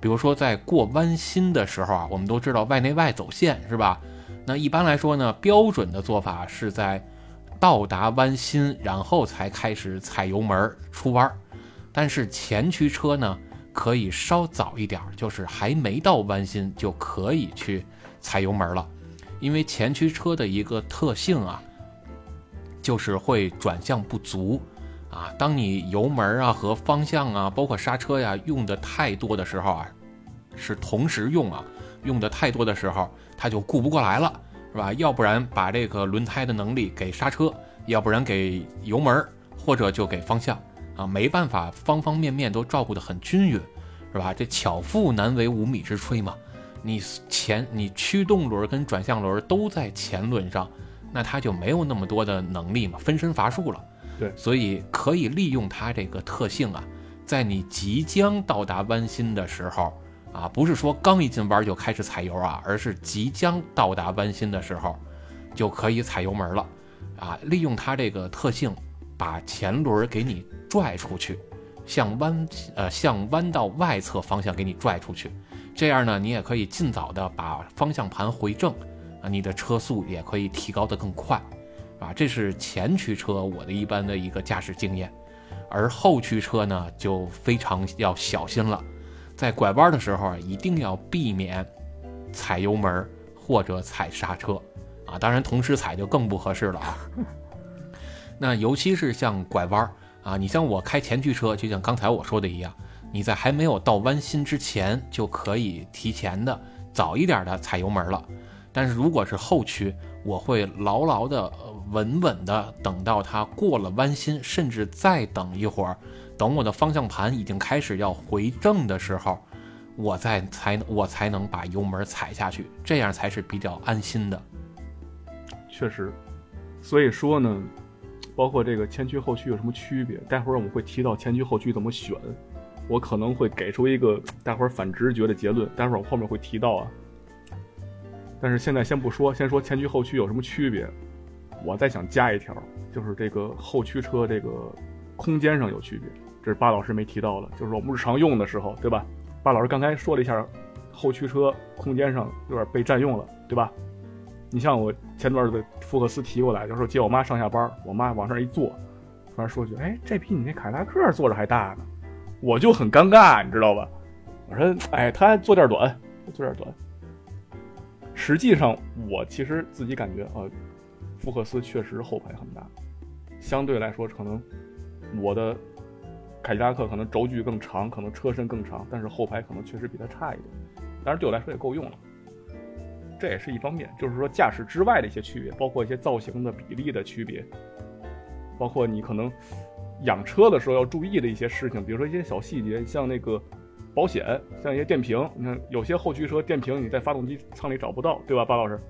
Speaker 1: 比如说在过弯心的时候啊，我们都知道外内外走线是吧？那一般来说呢，标准的做法是在到达弯心，然后才开始踩油门出弯。但是前驱车呢，可以稍早一点，就是还没到弯心就可以去踩油门了，因为前驱车的一个特性啊。就是会转向不足，啊，当你油门啊和方向啊，包括刹车呀用的太多的时候啊，是同时用啊，用的太多的时候，它就顾不过来了，是吧？要不然把这个轮胎的能力给刹车，要不然给油门，或者就给方向，啊，没办法方方面面都照顾得很均匀，是吧？这巧妇难为无米之炊嘛，你前你驱动轮跟转向轮都在前轮上。那它就没有那么多的能力嘛，分身乏术了。
Speaker 2: 对，
Speaker 1: 所以可以利用它这个特性啊，在你即将到达弯心的时候啊，不是说刚一进弯就开始踩油啊，而是即将到达弯心的时候，就可以踩油门了啊。利用它这个特性，把前轮给你拽出去，向弯呃向弯道外侧方向给你拽出去，这样呢，你也可以尽早的把方向盘回正。啊，你的车速也可以提高的更快，啊，这是前驱车我的一般的一个驾驶经验，而后驱车呢就非常要小心了，在拐弯的时候，一定要避免踩油门或者踩刹车，啊，当然同时踩就更不合适了啊。那尤其是像拐弯啊，你像我开前驱车，就像刚才我说的一样，你在还没有到弯心之前就可以提前的早一点的踩油门了。但是如果是后驱，我会牢牢的、稳稳的等到它过了弯心，甚至再等一会儿，等我的方向盘已经开始要回正的时候，我再才能我才能把油门踩下去，这样才是比较安心的。
Speaker 2: 确实，所以说呢，包括这个前驱后驱有什么区别？待会儿我们会提到前驱后驱怎么选，我可能会给出一个待会儿反直觉的结论。待会儿我后面会提到啊。但是现在先不说，先说前驱后驱有什么区别。我再想加一条，就是这个后驱车这个空间上有区别，这是巴老师没提到的，就是我们日常用的时候，对吧？巴老师刚才说了一下，后驱车空间上有点被占用了，对吧？你像我前段的福克斯提过来，就是说接我妈上下班，我妈往上一坐，突然说句：“哎，这比你那凯迪拉克坐着还大呢。”我就很尴尬，你知道吧？我说：“哎，他坐垫短，坐垫短。”实际上，我其实自己感觉啊，福克斯确实后排很大，相对来说，可能我的凯迪拉克可能轴距更长，可能车身更长，但是后排可能确实比它差一点。但是对我来说也够用了，这也是一方面。就是说驾驶之外的一些区别，包括一些造型的比例的区别，包括你可能养车的时候要注意的一些事情，比如说一些小细节，像那个。保险像一些电瓶，你看有些后驱车电瓶你在发动机舱里找不到，对吧，巴老师？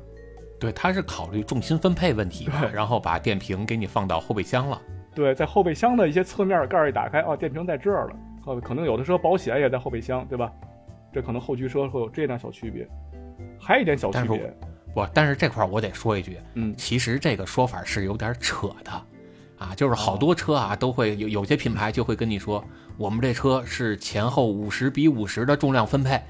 Speaker 1: 对，他是考虑重心分配问题，然后把电瓶给你放到后备箱了。
Speaker 2: 对，在后备箱的一些侧面盖一打开，哦，电瓶在这儿了。哦，可能有的车保险也在后备箱，对吧？这可能后驱车会有这点小区别。还有一点小区别，
Speaker 1: 不，但是这块我得说一句，
Speaker 2: 嗯，
Speaker 1: 其实这个说法是有点扯的。啊，就是好多车啊，都会有有些品牌就会跟你说，我们这车是前后五十比五十的重量分配，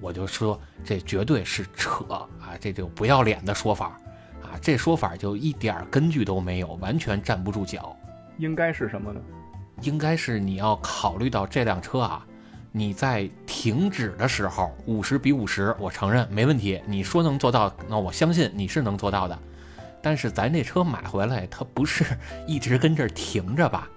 Speaker 1: 我就说这绝对是扯啊，这就不要脸的说法啊，这说法就一点根据都没有，完全站不住脚。
Speaker 2: 应该是什么呢？
Speaker 1: 应该是你要考虑到这辆车啊，你在停止的时候五十比五十，我承认没问题，你说能做到，那我相信你是能做到的。但是咱这车买回来，它不是一直跟这儿停着吧？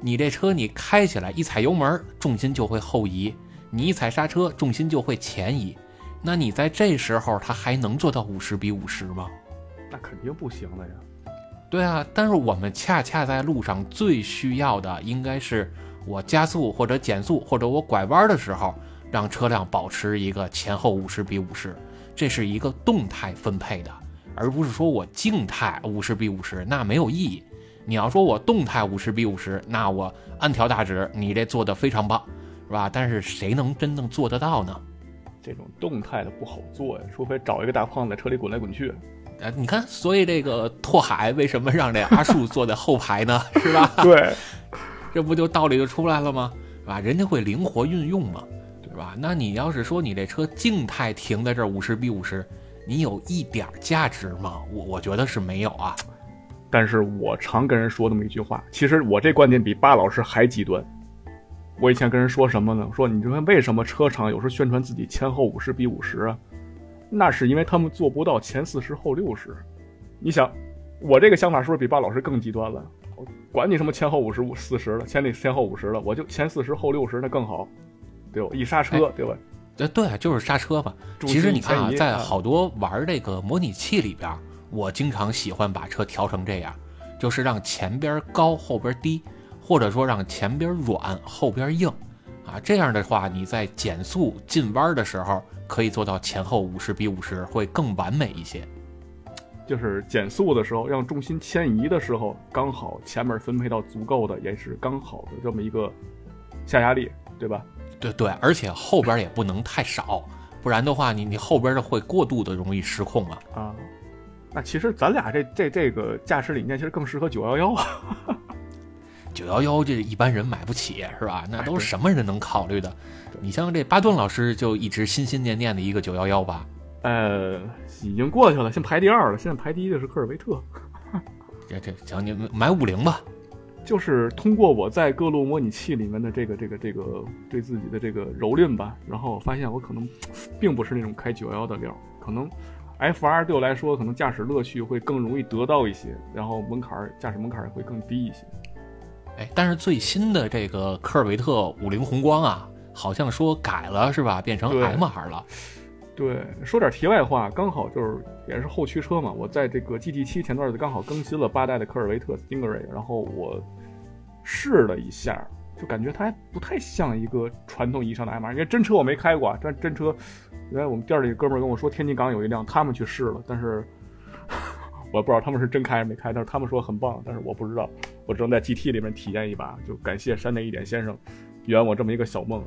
Speaker 1: 你这车你开起来，一踩油门，重心就会后移；你一踩刹车，重心就会前移。那你在这时候它还能做到五十比五十吗？
Speaker 2: 那肯定不行的呀。
Speaker 1: 对啊，但是我们恰恰在路上最需要的，应该是我加速或者减速或者我拐弯的时候，让车辆保持一个前后五十比五十，这是一个动态分配的，而不是说我静态五十比五十，那没有意义。你要说我动态五十比五十，那我按条大指，你这做的非常棒，是吧？但是谁能真正做得到呢？
Speaker 2: 这种动态的不好做呀，除非找一个大胖子在车里滚来滚去。
Speaker 1: 啊，你看，所以这个拓海为什么让这阿树坐在后排呢？是吧？
Speaker 2: 对，
Speaker 1: 这不就道理就出来了吗？是吧？人家会灵活运用嘛，对吧？那你要是说你这车静态停在这五十比五十，你有一点价值吗？我我觉得是没有啊。
Speaker 2: 但是我常跟人说那么一句话，其实我这观点比巴老师还极端。我以前跟人说什么呢？说你说为什么车厂有时候宣传自己前后五十比五十啊？那是因为他们做不到前四十后六十。你想，我这个想法是不是比巴老师更极端了？管你什么前后五十五四十了，前里前后五十了，我就前四十后六十那更好，对吧？一刹车，对吧？
Speaker 1: 对对，就是刹车吧。其实你看啊，在好多玩这个模拟器里边。我经常喜欢把车调成这样，就是让前边高后边低，或者说让前边软后边硬，啊，这样的话你在减速进弯的时候可以做到前后五十比五十，会更完美一些。
Speaker 2: 就是减速的时候让重心迁移的时候，刚好前面分配到足够的，也是刚好的这么一个下压力，对吧？
Speaker 1: 对对，而且后边也不能太少，不然的话你你后边的会过度的容易失控啊
Speaker 2: 啊。那其实咱俩这这这个驾驶理念其实更适合九幺幺啊，
Speaker 1: 九幺幺这一般人买不起是吧？那都是什么人能考虑的？你像这巴顿老师就一直心心念念的一个九幺幺吧？
Speaker 2: 呃，已经过去了，现排第二了，现在排第一的是科尔维特。
Speaker 1: 这这行，你买五菱吧。
Speaker 2: 就是通过我在各路模拟器里面的这个这个这个对自己的这个蹂躏吧，然后我发现我可能并不是那种开九幺幺的料，可能。F R 对我来说，可能驾驶乐趣会更容易得到一些，然后门槛驾驶门槛也会更低一些。
Speaker 1: 哎，但是最新的这个科尔维特五菱宏光啊，好像说改了是吧？变成 M R 了。
Speaker 2: 对，说点题外话，刚好就是也是后驱车嘛。我在这个 G T 七前段子刚好更新了八代的科尔维特 Stingray，然后我试了一下。就感觉它还不太像一个传统意义上的 M R，因为真车我没开过，但真车，原来我们店里哥们跟我说天津港有一辆，他们去试了，但是我不知道他们是真开还是没开，但是他们说很棒，但是我不知道，我只能在 G T 里面体验一把，就感谢山内一点先生圆我这么一个小梦。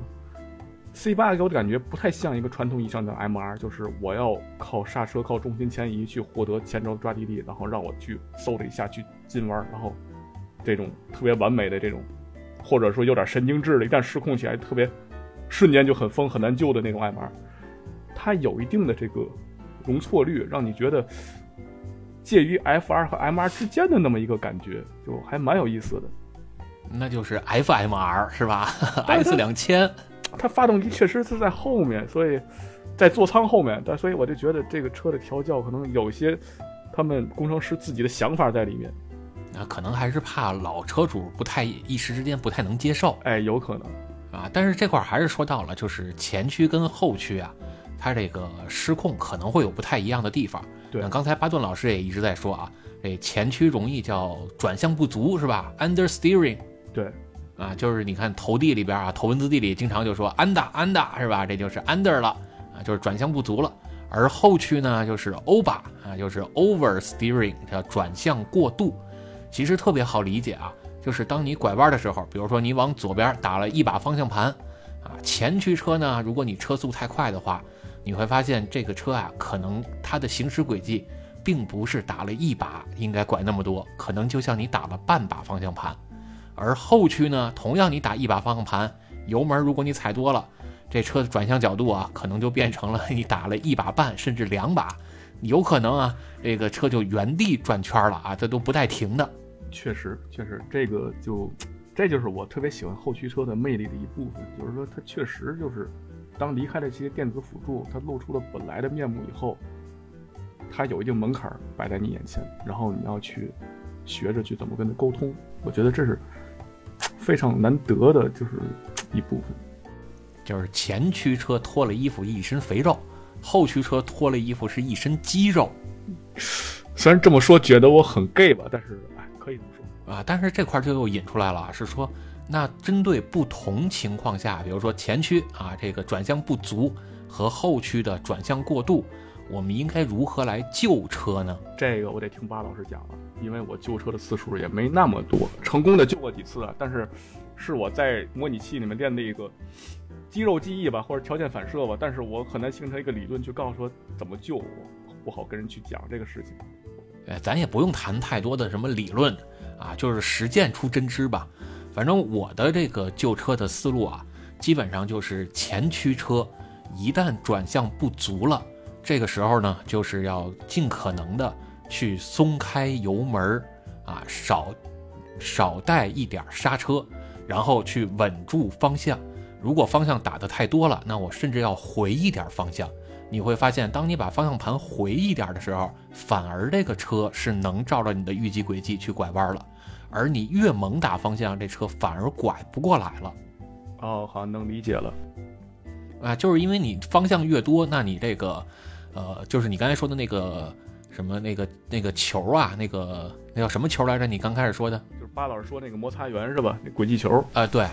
Speaker 2: C 八给我的感觉不太像一个传统意义上的 M R，就是我要靠刹车、靠重心迁移去获得前轴抓地力，然后让我去嗖的一下去进弯，然后这种特别完美的这种。或者说有点神经质的，一旦失控起来特别，瞬间就很疯很难救的那种 M R，它有一定的这个容错率，让你觉得介于 F R 和 M R 之间的那么一个感觉，就还蛮有意思的。
Speaker 1: 那就是 F M R 是吧？S 两千，
Speaker 2: 它发动机确实是在后面，所以在座舱后面，但所以我就觉得这个车的调教可能有些他们工程师自己的想法在里面。
Speaker 1: 那可能还是怕老车主不太一时之间不太能接受，
Speaker 2: 哎，有可能
Speaker 1: 啊。但是这块还是说到了，就是前驱跟后驱啊，它这个失控可能会有不太一样的地方。
Speaker 2: 对，
Speaker 1: 刚才巴顿老师也一直在说啊，这前驱容易叫转向不足是吧？Understeering。
Speaker 2: 对，
Speaker 1: 啊，就是你看投递里边啊，投文字地里经常就说 under under 是吧？这就是 under 了啊，就是转向不足了。而后驱呢，就是 over 啊，就是 oversteering，叫转向过度。其实特别好理解啊，就是当你拐弯的时候，比如说你往左边打了一把方向盘，啊，前驱车呢，如果你车速太快的话，你会发现这个车啊，可能它的行驶轨迹并不是打了一把应该拐那么多，可能就像你打了半把方向盘。而后驱呢，同样你打一把方向盘，油门如果你踩多了，这车的转向角度啊，可能就变成了你打了一把半甚至两把，有可能啊，这个车就原地转圈了啊，这都不带停的。
Speaker 2: 确实，确实，这个就，这就是我特别喜欢后驱车的魅力的一部分。就是说，它确实就是，当离开了这些电子辅助，它露出了本来的面目以后，它有一定门槛摆在你眼前，然后你要去学着去怎么跟它沟通。我觉得这是非常难得的，就是一部分。
Speaker 1: 就是前驱车脱了衣服一身肥肉，后驱车脱了衣服是一身肌肉
Speaker 2: 虽然这么说觉得我很 gay 吧，但是哎，可以这么说。
Speaker 1: 啊。但是这块就又引出来了，是说那针对不同情况下，比如说前驱啊这个转向不足和后驱的转向过度，我们应该如何来救车呢？
Speaker 2: 这个我得听巴老师讲了，因为我救车的次数也没那么多，成功的救过几次啊，但是是我在模拟器里面练的一个肌肉记忆吧，或者条件反射吧，但是我很难形成一个理论去告诉说怎么救，我不好跟人去讲这个事情。
Speaker 1: 哎，咱也不用谈太多的什么理论啊，就是实践出真知吧。反正我的这个旧车的思路啊，基本上就是前驱车一旦转向不足了，这个时候呢，就是要尽可能的去松开油门儿啊，少少带一点刹车，然后去稳住方向。如果方向打的太多了，那我甚至要回一点方向。你会发现，当你把方向盘回一点的时候，反而这个车是能照着你的预计轨迹去拐弯了，而你越猛打方向，这车反而拐不过来了。
Speaker 2: 哦，好，能理解了。
Speaker 1: 啊，就是因为你方向越多，那你这个，呃，就是你刚才说的那个什么那个那个球啊，那个那叫什么球来着？你刚开始说的，
Speaker 2: 就是巴老师说那个摩擦圆是吧？那轨迹球。
Speaker 1: 啊，对，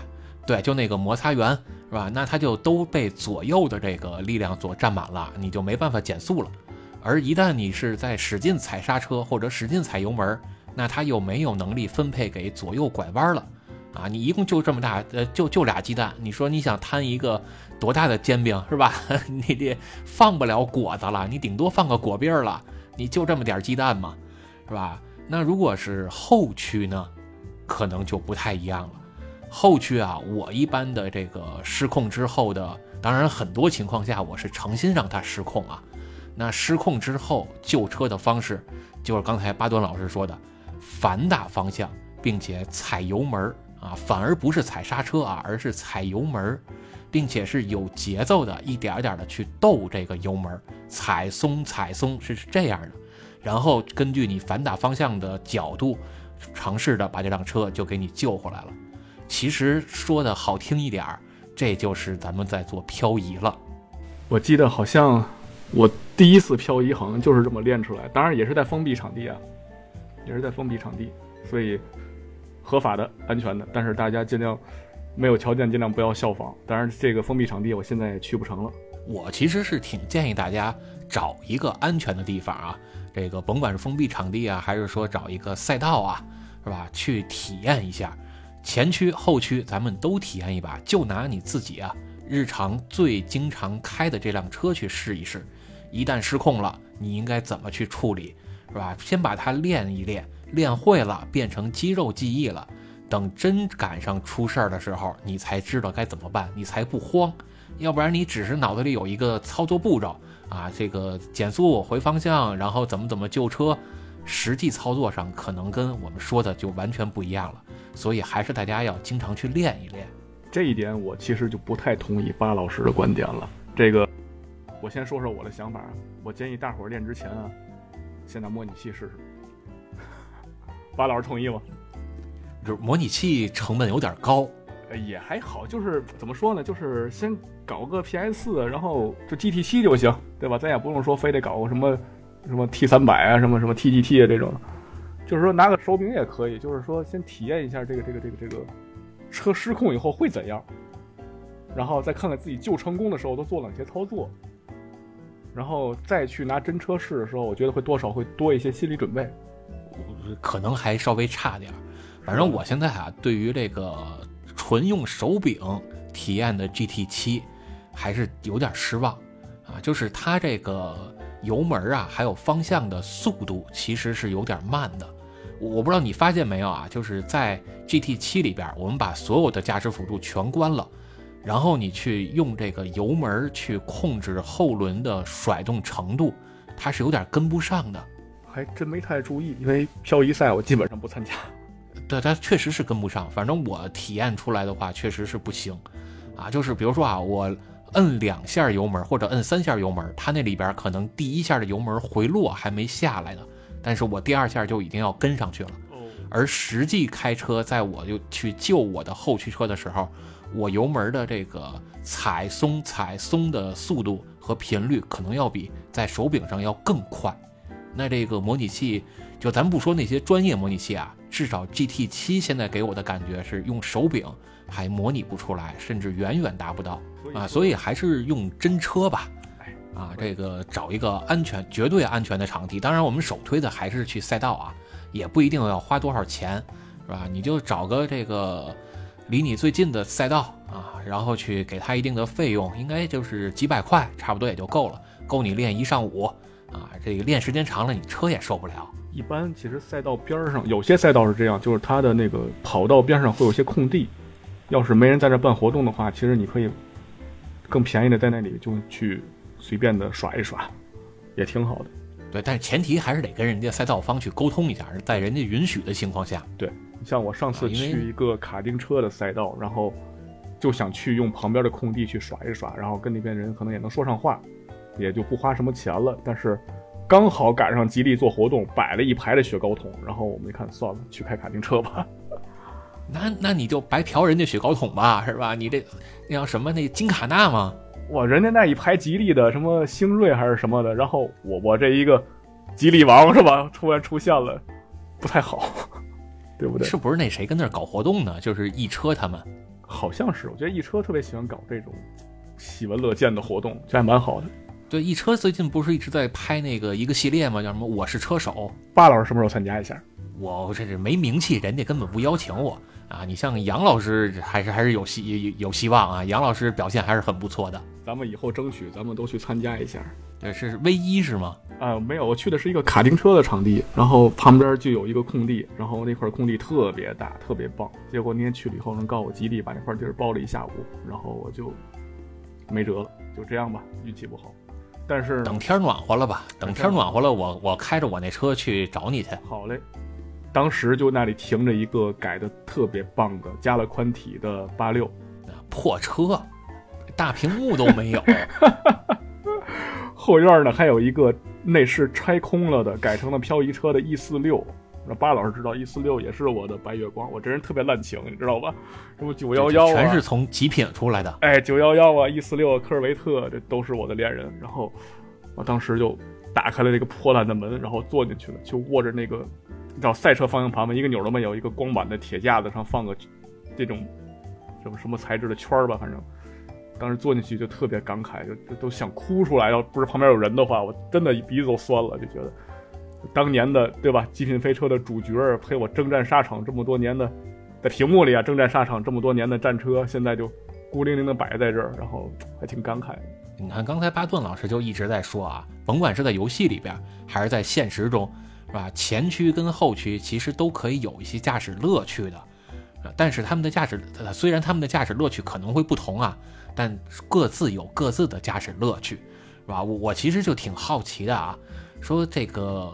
Speaker 1: 对，就那个摩擦圆是吧？那它就都被左右的这个力量所占满了，你就没办法减速了。而一旦你是在使劲踩刹车或者使劲踩油门，那它又没有能力分配给左右拐弯了。啊，你一共就这么大，呃，就就俩鸡蛋，你说你想摊一个多大的煎饼是吧？你这放不了果子了，你顶多放个果篦儿了，你就这么点鸡蛋嘛，是吧？那如果是后驱呢，可能就不太一样了。后驱啊，我一般的这个失控之后的，当然很多情况下我是诚心让它失控啊。那失控之后救车的方式，就是刚才巴顿老师说的，反打方向，并且踩油门儿啊，反而不是踩刹车啊，而是踩油门儿，并且是有节奏的，一点儿点的去逗这个油门儿，踩松踩松是这样的，然后根据你反打方向的角度，尝试的把这辆车就给你救回来了。其实说的好听一点儿，这就是咱们在做漂移了。
Speaker 2: 我记得好像我第一次漂移好像就是这么练出来，当然也是在封闭场地啊，也是在封闭场地，所以合法的、安全的。但是大家尽量没有条件，尽量不要效仿。当然，这个封闭场地我现在也去不成了。
Speaker 1: 我其实是挺建议大家找一个安全的地方啊，这个甭管是封闭场地啊，还是说找一个赛道啊，是吧？去体验一下前驱、后驱，咱们都体验一把。就拿你自己啊，日常最经常开的这辆车去试一试，一旦失控了，你应该怎么去处理，是吧？先把它练一练，练会了，变成肌肉记忆了。等真赶上出事儿的时候，你才知道该怎么办，你才不慌。要不然你只是脑子里有一个操作步骤啊，这个减速、回方向，然后怎么怎么救车，实际操作上可能跟我们说的就完全不一样了。所以还是大家要经常去练一练。
Speaker 2: 这一点我其实就不太同意巴老师的观点了。这个，我先说说我的想法。我建议大伙儿练之前啊，先拿模拟器试试。巴老师同意吗？
Speaker 1: 就是模拟器成本有点高，
Speaker 2: 呃也还好，就是怎么说呢，就是先搞个 PS 四，然后就 GT 七就行，对吧？咱也不用说非得搞个什么什么 T 三百啊，什么什么 TGT 啊这种，就是说拿个手柄也可以，就是说先体验一下这个这个这个这个车失控以后会怎样，然后再看看自己救成功的时候都做了哪些操作，然后再去拿真车试的时候，我觉得会多少会多一些心理准备。
Speaker 1: 可能还稍微差点。反正我现在啊，对于这个纯用手柄体验的 GT 七，还是有点失望啊。就是它这个油门啊，还有方向的速度，其实是有点慢的。我我不知道你发现没有啊？就是在 GT 七里边，我们把所有的驾驶辅助全关了，然后你去用这个油门去控制后轮的甩动程度，它是有点跟不上的。
Speaker 2: 还真没太注意，因为漂移赛我基本上不参加。
Speaker 1: 对，它确实是跟不上。反正我体验出来的话，确实是不行，啊，就是比如说啊，我摁两下油门或者摁三下油门，它那里边可能第一下的油门回落还没下来呢，但是我第二下就已经要跟上去了。而实际开车，在我就去救我的后驱车的时候，我油门的这个踩松踩松的速度和频率，可能要比在手柄上要更快。那这个模拟器，就咱不说那些专业模拟器啊，至少 GT 七现在给我的感觉是用手柄还模拟不出来，甚至远远达不到啊，所以还是用真车吧。啊，这个找一个安全、绝对安全的场地。当然，我们首推的还是去赛道啊，也不一定要花多少钱，是吧？你就找个这个离你最近的赛道啊，然后去给他一定的费用，应该就是几百块，差不多也就够了，够你练一上午啊。这个练时间长了，你车也受不了。
Speaker 2: 一般其实赛道边上有些赛道是这样，就是它的那个跑道边上会有些空地，要是没人在这办活动的话，其实你可以更便宜的在那里就去。随便的耍一耍，也挺好的。
Speaker 1: 对，但是前提还是得跟人家赛道方去沟通一下，在人家允许的情况下。
Speaker 2: 对，像我上次去一个卡丁车的赛道，然后就想去用旁边的空地去耍一耍，然后跟那边人可能也能说上话，也就不花什么钱了。但是刚好赶上吉利做活动，摆了一排的雪糕桶，然后我们一看，算了，去开卡丁车吧。
Speaker 1: 那那你就白嫖人家雪糕桶吧，是吧？你这那叫什么？那金卡纳吗？
Speaker 2: 哇，人家那一排吉利的，什么星瑞还是什么的，然后我我这一个吉利王是吧？突然出现了，不太好，对不对？
Speaker 1: 是不是那谁跟那儿搞活动呢？就是易车他们，
Speaker 2: 好像是。我觉得易车特别喜欢搞这种喜闻乐见的活动，这还蛮好的。
Speaker 1: 对，易车最近不是一直在拍那个一个系列吗？叫什么？我是车手。
Speaker 2: 巴老师什么时候参加一下？
Speaker 1: 我这是没名气，人家根本不邀请我。啊，你像杨老师还是还是有希有希望啊！杨老师表现还是很不错的。
Speaker 2: 咱们以后争取，咱们都去参加一下。
Speaker 1: 对，是 V 一是吗？
Speaker 2: 啊，没有，我去的是一个卡丁车的场地，然后旁边就有一个空地，然后那块空地特别大，特别棒。结果那天去了以后，人告我基地把那块地儿包了一下午，然后我就没辙了，就这样吧，运气不好。但是
Speaker 1: 等天暖和了吧，等天暖和了，我我开着我那车去找你去。
Speaker 2: 好嘞。当时就那里停着一个改的特别棒的、加了宽体的八六，
Speaker 1: 破车，大屏幕都没有。
Speaker 2: 后院呢还有一个内饰拆空了的、改成了漂移车的 E 四六。那巴老师知道 E 四六也是我的白月光，我这人特别滥情，你知道吧？什么九幺幺啊，
Speaker 1: 全是从极品出来的。
Speaker 2: 哎，九幺幺啊，E 四六、科尔维特，这都是我的恋人。然后我当时就打开了那个破烂的门，然后坐进去了，就握着那个。找赛车方向盘吗？一个钮都没有，一个光板的铁架子上放个这种什么什么材质的圈儿吧，反正当时坐进去就特别感慨，就就都想哭出来。要不是旁边有人的话，我真的鼻子都酸了，就觉得当年的对吧？极品飞车的主角陪我征战沙场这么多年的，在屏幕里啊征战沙场这么多年的战车，现在就孤零零的摆在这儿，然后还挺感慨。
Speaker 1: 你看刚才巴顿老师就一直在说啊，甭管是在游戏里边还是在现实中。是吧？前驱跟后驱其实都可以有一些驾驶乐趣的，啊但是他们的驾驶虽然他们的驾驶乐趣可能会不同啊，但各自有各自的驾驶乐趣，是吧？我我其实就挺好奇的啊，说这个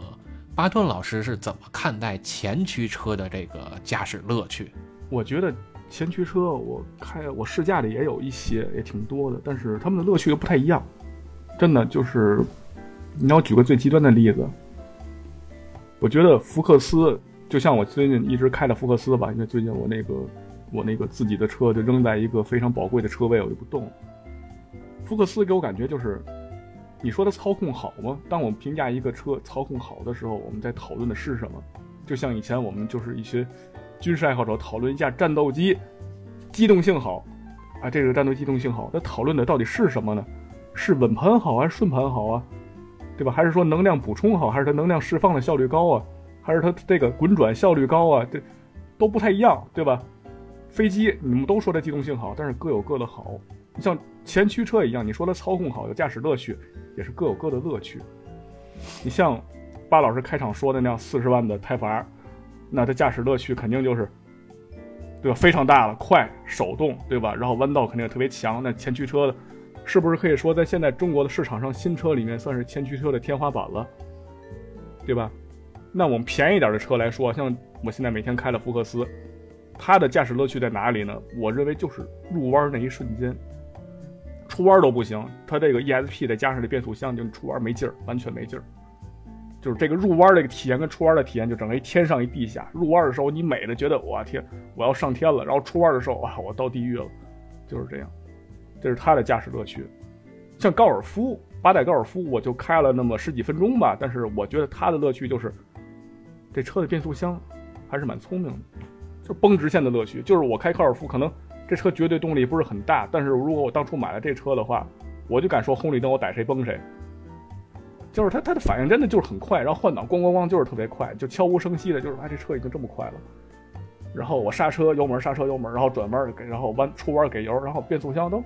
Speaker 1: 巴顿老师是怎么看待前驱车的这个驾驶乐趣？
Speaker 2: 我觉得前驱车我开我试驾的也有一些，也挺多的，但是他们的乐趣又不太一样，真的就是，你要举个最极端的例子。我觉得福克斯就像我最近一直开的福克斯吧，因为最近我那个我那个自己的车就扔在一个非常宝贵的车位，我就不动。福克斯给我感觉就是，你说它操控好吗？当我们评价一个车操控好的时候，我们在讨论的是什么？就像以前我们就是一些军事爱好者讨论一下战斗机机动性好啊，这个战斗机动性好，那讨论的到底是什么呢？是稳盘好还是顺盘好啊？对吧？还是说能量补充好，还是它能量释放的效率高啊？还是它这个滚转效率高啊？这都不太一样，对吧？飞机你们都说它机动性好，但是各有各的好。你像前驱车一样，你说它操控好，有驾驶乐趣，也是各有各的乐趣。你像巴老师开场说的那样，四十万的泰法，那它驾驶乐趣肯定就是，对吧？非常大了，快，手动，对吧？然后弯道肯定也特别强。那前驱车的。是不是可以说，在现在中国的市场上，新车里面算是前驱车的天花板了，对吧？那我们便宜点的车来说，像我现在每天开的福克斯，它的驾驶乐趣在哪里呢？我认为就是入弯那一瞬间，出弯都不行，它这个 ESP 再加上这变速箱，就出弯没劲儿，完全没劲儿。就是这个入弯这个体验跟出弯的体验就整个一天上一地下。入弯的时候你美的觉得哇天，我要上天了，然后出弯的时候哇我到地狱了，就是这样。这是它的驾驶乐趣。像高尔夫八代高尔夫，我就开了那么十几分钟吧，但是我觉得它的乐趣就是这车的变速箱还是蛮聪明的，就是崩直线的乐趣。就是我开高尔夫可能。这车绝对动力不是很大，但是如果我当初买了这车的话，我就敢说红绿灯我逮谁崩谁。就是它它的反应真的就是很快，然后换挡咣咣咣就是特别快，就悄无声息的，就是啊这车已经这么快了。然后我刹车油门刹车油门，然后转弯给，然后弯出弯给油，然后变速箱都，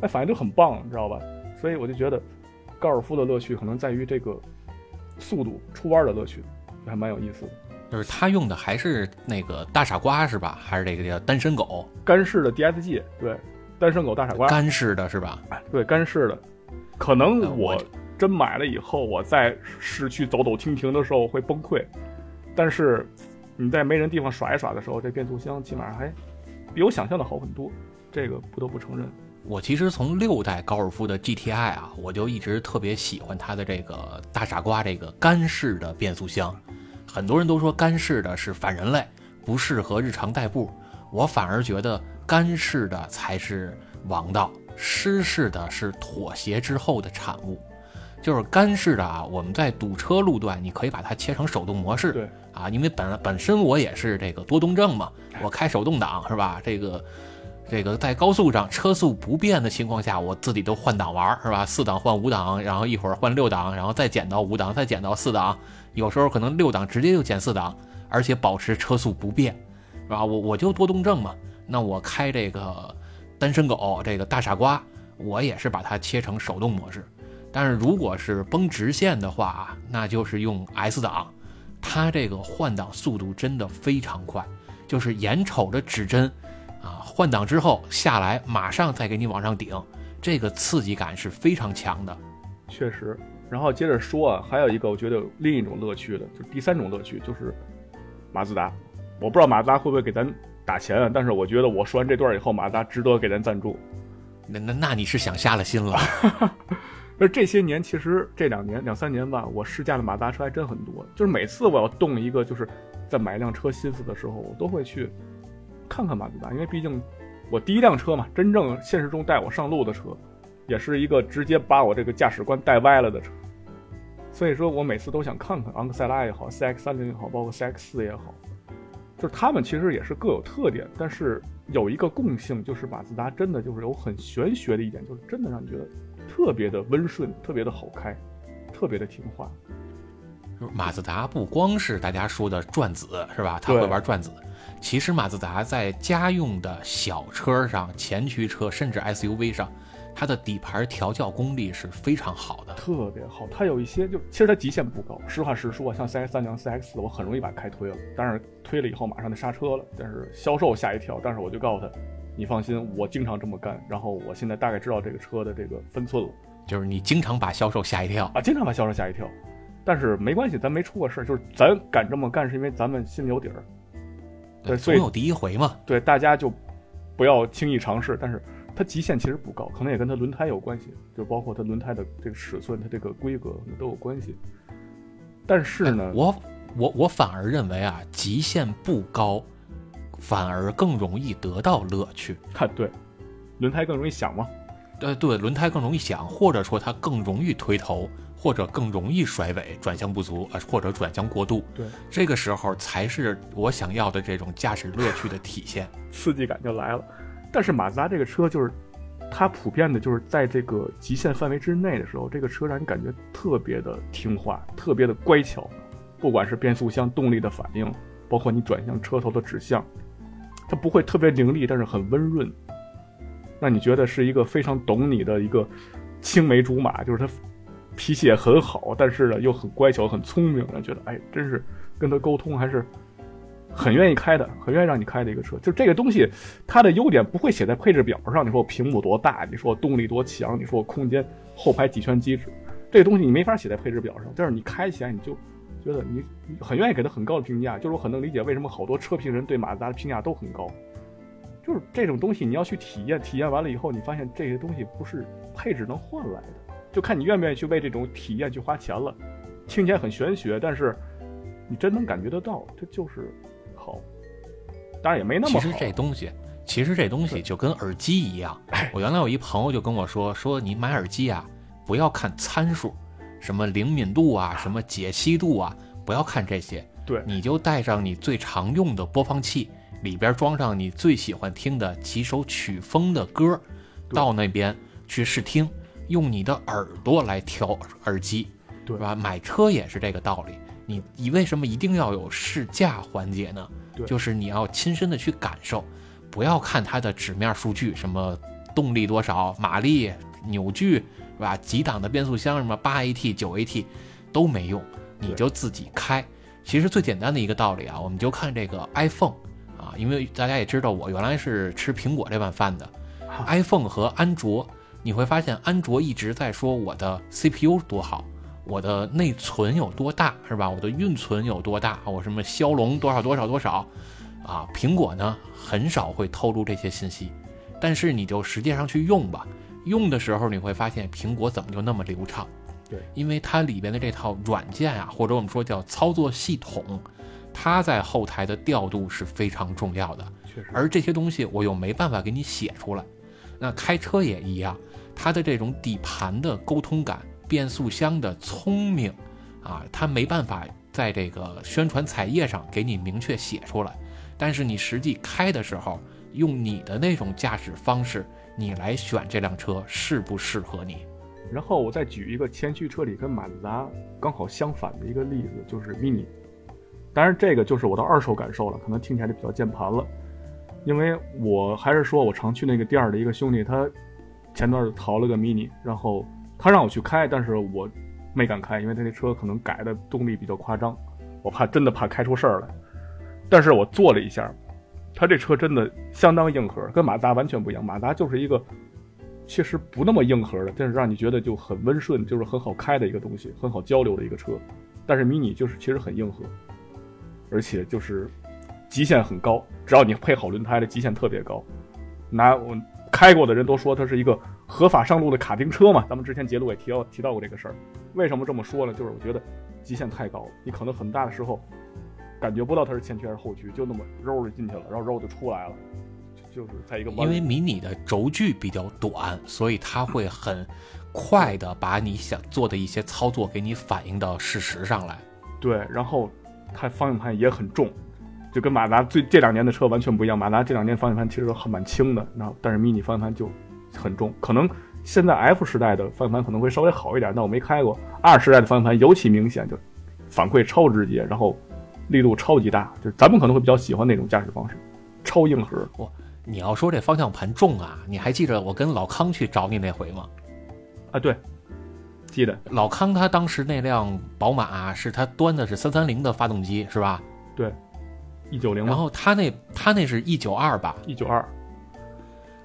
Speaker 2: 哎反应就很棒，你知道吧？所以我就觉得高尔夫的乐趣可能在于这个速度出弯的乐趣，还蛮有意思的。
Speaker 1: 就是他用的还是那个大傻瓜是吧？还是这个叫单身狗？
Speaker 2: 干式的 DSG，对，单身狗大傻瓜。
Speaker 1: 干式的是吧？
Speaker 2: 哎，对，干式的。可能我真买了以后，我在市区走走停停的时候会崩溃。但是你在没人地方耍一耍的时候，这变速箱起码还比我想象的好很多。这个不得不承认。
Speaker 1: 我其实从六代高尔夫的 GTI 啊，我就一直特别喜欢它的这个大傻瓜这个干式的变速箱。很多人都说干式的是反人类，不适合日常代步。我反而觉得干式的才是王道，湿式的是妥协之后的产物。就是干式的啊，我们在堵车路段，你可以把它切成手动模式。
Speaker 2: 对
Speaker 1: 啊，因为本本身我也是这个多动症嘛，我开手动挡是吧？这个这个在高速上车速不变的情况下，我自己都换挡玩是吧？四档换五档，然后一会儿换六档，然后再减到五档，再减到四档。有时候可能六档直接就减四档，而且保持车速不变，是吧？我我就多动症嘛，那我开这个单身狗这个大傻瓜，我也是把它切成手动模式。但是如果是绷直线的话啊，那就是用 S 档，它这个换挡速度真的非常快，就是眼瞅着指针啊换挡之后下来，马上再给你往上顶，这个刺激感是非常强的。
Speaker 2: 确实。然后接着说啊，还有一个我觉得另一种乐趣的，就第三种乐趣就是马自达。我不知道马自达会不会给咱打钱啊，但是我觉得我说完这段以后，马自达值得给咱赞助。
Speaker 1: 那那那你是想瞎了心了？
Speaker 2: 那这些年其实这两年两三年吧，我试驾的马自达车还真很多。就是每次我要动一个，就是在买一辆车心思的时候，我都会去看看马自达，因为毕竟我第一辆车嘛，真正现实中带我上路的车。也是一个直接把我这个驾驶观带歪了的车，所以说我每次都想看看昂克赛拉也好，CX 三零也好，包括 CX 四也好，就是他们其实也是各有特点，但是有一个共性，就是马自达真的就是有很玄学的一点，就是真的让你觉得特别的温顺，特别的好开，特别的听话。
Speaker 1: 马自达不光是大家说的转子是吧？他会玩转子，其实马自达在家用的小车上、前驱车甚至 SUV 上。它的底盘调教功力是非常好的，
Speaker 2: 特别好。它有一些就其实它极限不高，实话实说，像 CS 三零、CX 我很容易把它开推了，但是推了以后马上就刹车了。但是销售吓一跳，但是我就告诉他，你放心，我经常这么干。然后我现在大概知道这个车的这个分寸了。
Speaker 1: 就是你经常把销售吓一跳
Speaker 2: 啊，经常把销售吓一跳。但是没关系，咱没出过事儿，就是咱敢这么干，是因为咱们心里有底儿。对，
Speaker 1: 总有第一回嘛。
Speaker 2: 对，大家就不要轻易尝试，但是。它极限其实不高，可能也跟它轮胎有关系，就包括它轮胎的这个尺寸、它这个规格都有关系。但是呢，
Speaker 1: 我我我反而认为啊，极限不高，反而更容易得到乐趣。
Speaker 2: 看对，轮胎更容易响吗？
Speaker 1: 呃，对，轮胎更容易响，或者说它更容易推头，或者更容易甩尾、转向不足啊，或者转向过度。
Speaker 2: 对，
Speaker 1: 这个时候才是我想要的这种驾驶乐趣的体现，
Speaker 2: 刺激感就来了。但是马自达这个车就是，它普遍的就是在这个极限范围之内的时候，这个车让你感觉特别的听话，特别的乖巧。不管是变速箱动力的反应，包括你转向车头的指向，它不会特别凌厉，但是很温润，让你觉得是一个非常懂你的一个青梅竹马。就是它脾气也很好，但是呢又很乖巧、很聪明，让觉得哎，真是跟他沟通还是。很愿意开的，很愿意让你开的一个车，就这个东西，它的优点不会写在配置表上。你说我屏幕多大？你说我动力多强？你说我空间后排几圈机制？这个东西你没法写在配置表上。但是你开起来你就觉得你很愿意给他很高的评价。就是我很能理解为什么好多车评人对马自达的评价都很高。就是这种东西你要去体验，体验完了以后，你发现这些东西不是配置能换来的，就看你愿不愿意去为这种体验去花钱了。听起来很玄学，但是你真能感觉得到，这就是好。当然也没那么好。
Speaker 1: 其实这东西，其实这东西就跟耳机一样。我原来有一朋友就跟我说，说你买耳机啊，不要看参数，什么灵敏度啊，什么解析度啊，不要看这些。
Speaker 2: 对，
Speaker 1: 你就带上你最常用的播放器，里边装上你最喜欢听的几首曲风的歌，到那边去试听，用你的耳朵来挑耳机，
Speaker 2: 对
Speaker 1: 吧？买车也是这个道理。你你为什么一定要有试驾环节呢？
Speaker 2: 对
Speaker 1: 就是你要亲身的去感受，不要看它的纸面数据，什么动力多少、马力、扭矩，是吧？几档的变速箱，什么八 AT、九 AT 都没用，你就自己开。其实最简单的一个道理啊，我们就看这个 iPhone 啊，因为大家也知道我原来是吃苹果这碗饭的，iPhone 和安卓，你会发现安卓一直在说我的 CPU 多好。我的内存有多大是吧？我的运存有多大？我什么骁龙多少多少多少？啊，苹果呢很少会透露这些信息，但是你就实际上去用吧，用的时候你会发现苹果怎么就那么流畅？
Speaker 2: 对，
Speaker 1: 因为它里边的这套软件啊，或者我们说叫操作系统，它在后台的调度是非常重要的。
Speaker 2: 确实，
Speaker 1: 而这些东西我又没办法给你写出来。那开车也一样，它的这种底盘的沟通感。变速箱的聪明，啊，它没办法在这个宣传彩页上给你明确写出来，但是你实际开的时候，用你的那种驾驶方式，你来选这辆车适不适合你。
Speaker 2: 然后我再举一个前驱车里跟马自达刚好相反的一个例子，就是 Mini。当然，这个就是我的二手感受了，可能听起来就比较键盘了，因为我还是说我常去那个店儿的一个兄弟，他前段淘了个 Mini，然后。他让我去开，但是我没敢开，因为他那车可能改的动力比较夸张，我怕真的怕开出事儿来。但是我坐了一下，它这车真的相当硬核，跟马达完全不一样。马达就是一个其实不那么硬核的，但是让你觉得就很温顺，就是很好开的一个东西，很好交流的一个车。但是迷你就是其实很硬核，而且就是极限很高，只要你配好轮胎的极限特别高。拿我开过的人都说它是一个。合法上路的卡丁车嘛，咱们之前节目也提到提到过这个事儿。为什么这么说呢？就是我觉得极限太高了，你可能很大的时候感觉不到它是前驱还是后驱，就那么揉就进去了，然后揉就出来了，就是在一个
Speaker 1: 因为迷你的轴距比较短，所以它会很快的把你想做的一些操作给你反映到事实上来。
Speaker 2: 对，然后它方向盘也很重，就跟马达最这两年的车完全不一样。马达这两年方向盘其实很蛮轻的，然后但是迷你方向盘就。很重，可能现在 F 时代的方向盘可能会稍微好一点，但我没开过。R 时代的方向盘尤其明显，就反馈超直接，然后力度超级大，就是咱们可能会比较喜欢那种驾驶方式，超硬核。
Speaker 1: 哇，你要说这方向盘重啊，你还记得我跟老康去找你那回吗？
Speaker 2: 啊，对，记得。
Speaker 1: 老康他当时那辆宝马是他端的是三三零的发动机是吧？
Speaker 2: 对，一九零。
Speaker 1: 然后他那他那是一九二吧？
Speaker 2: 一九二。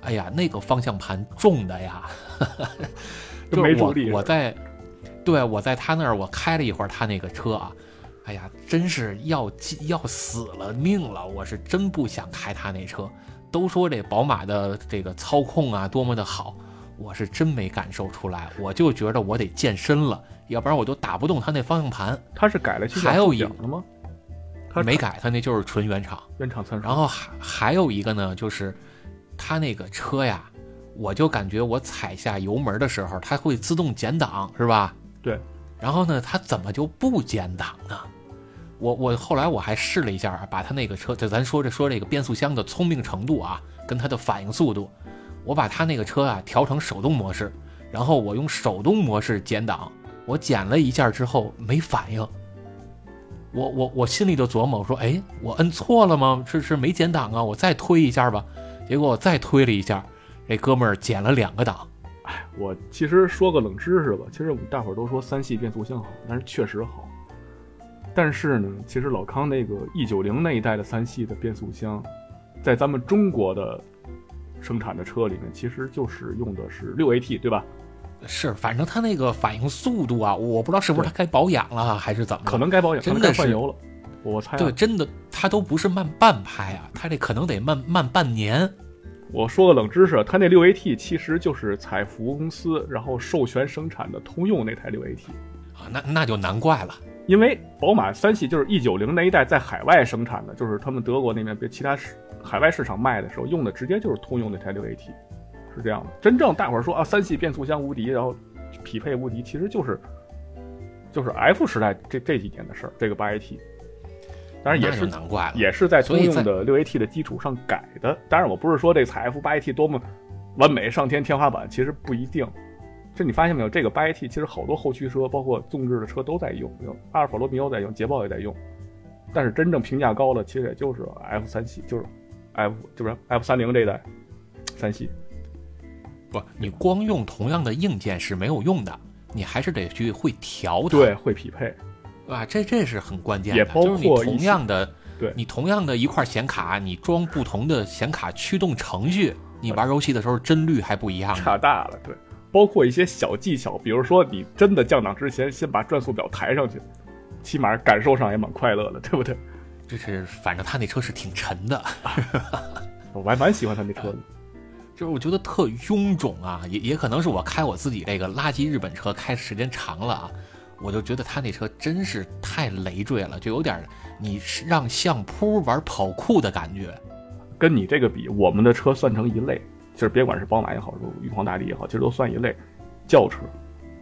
Speaker 1: 哎呀，那个方向盘重的呀，就
Speaker 2: 是
Speaker 1: 我我在，对我在他那儿我开了一会儿他那个车啊，哎呀，真是要要死了命了，我是真不想开他那车。都说这宝马的这个操控啊多么的好，我是真没感受出来，我就觉得我得健身了，要不然我都打不动他那方向盘。
Speaker 2: 他是改了
Speaker 1: 还有一
Speaker 2: 个吗？
Speaker 1: 他没改，他那就是纯原厂。
Speaker 2: 原厂参数。
Speaker 1: 然后还还有一个呢，就是。他那个车呀，我就感觉我踩下油门的时候，它会自动减档，是吧？
Speaker 2: 对。
Speaker 1: 然后呢，它怎么就不减档呢？我我后来我还试了一下，把它那个车，就咱说这说这个变速箱的聪明程度啊，跟它的反应速度，我把它那个车啊调成手动模式，然后我用手动模式减档，我减了一下之后没反应。我我我心里就琢磨，我说，哎，我摁错了吗？是是没减档啊？我再推一下吧。结果我再推了一下，这哥们儿减了两个档。
Speaker 2: 哎，我其实说个冷知识吧，其实我们大伙儿都说三系变速箱好，但是确实好。但是呢，其实老康那个 E 九零那一代的三系的变速箱，在咱们中国的生产的车里面，其实就是用的是六 AT，对吧？
Speaker 1: 是，反正它那个反应速度啊，我不知道是不是它该保养了，还是怎么？
Speaker 2: 可能该保养，
Speaker 1: 真的
Speaker 2: 换油了。我猜
Speaker 1: 对，真的，它都不是慢半拍啊，它这可能得慢慢半年。
Speaker 2: 我说个冷知识，它那六 AT 其实就是采福公司然后授权生产的通用那台六 AT。
Speaker 1: 啊，那那就难怪了。
Speaker 2: 因为宝马三系就是 E 九零那一代在海外生产的，就是他们德国那边被其他市海外市场卖的时候用的直接就是通用那台六 AT，是这样的。真正大伙儿说啊，三系变速箱无敌，然后匹配无敌，其实就是就是 F 时代这这几年的事儿。这个八 AT，当然也是
Speaker 1: 难怪了，
Speaker 2: 也是在通用的六 AT 的基础上改的。当然我不是说这采 F 八 AT 多么完美上天天花板，其实不一定。这你发现没有，这个八 AT 其实好多后驱车，包括纵置的车都在用，阿尔法罗密欧在用，捷豹也在用。但是真正评价高的，其实也就是 F 三系，就是 F 就是 F 三零这一代三系。
Speaker 1: 不，你光用同样的硬件是没有用的，你还是得去会调它，
Speaker 2: 对，会匹配，
Speaker 1: 对吧？这这是很关键的。
Speaker 2: 也包括
Speaker 1: 同样的，
Speaker 2: 对
Speaker 1: 你同样的一块显卡，你装不同的显卡驱动程序，你玩游戏的时候帧率还不一样，
Speaker 2: 差大了，对。包括一些小技巧，比如说你真的降档之前，先把转速表抬上去，起码感受上也蛮快乐的，对不对？
Speaker 1: 就是，反正他那车是挺沉的，
Speaker 2: 我还蛮喜欢他那车的，
Speaker 1: 就是我觉得特臃肿啊，也也可能是我开我自己这个垃圾日本车开时间长了啊，我就觉得他那车真是太累赘了，就有点你让相扑玩跑酷的感觉。
Speaker 2: 跟你这个比，我们的车算成一类。其实别管是宝马也好，说玉皇大帝也好，其实都算一类轿车，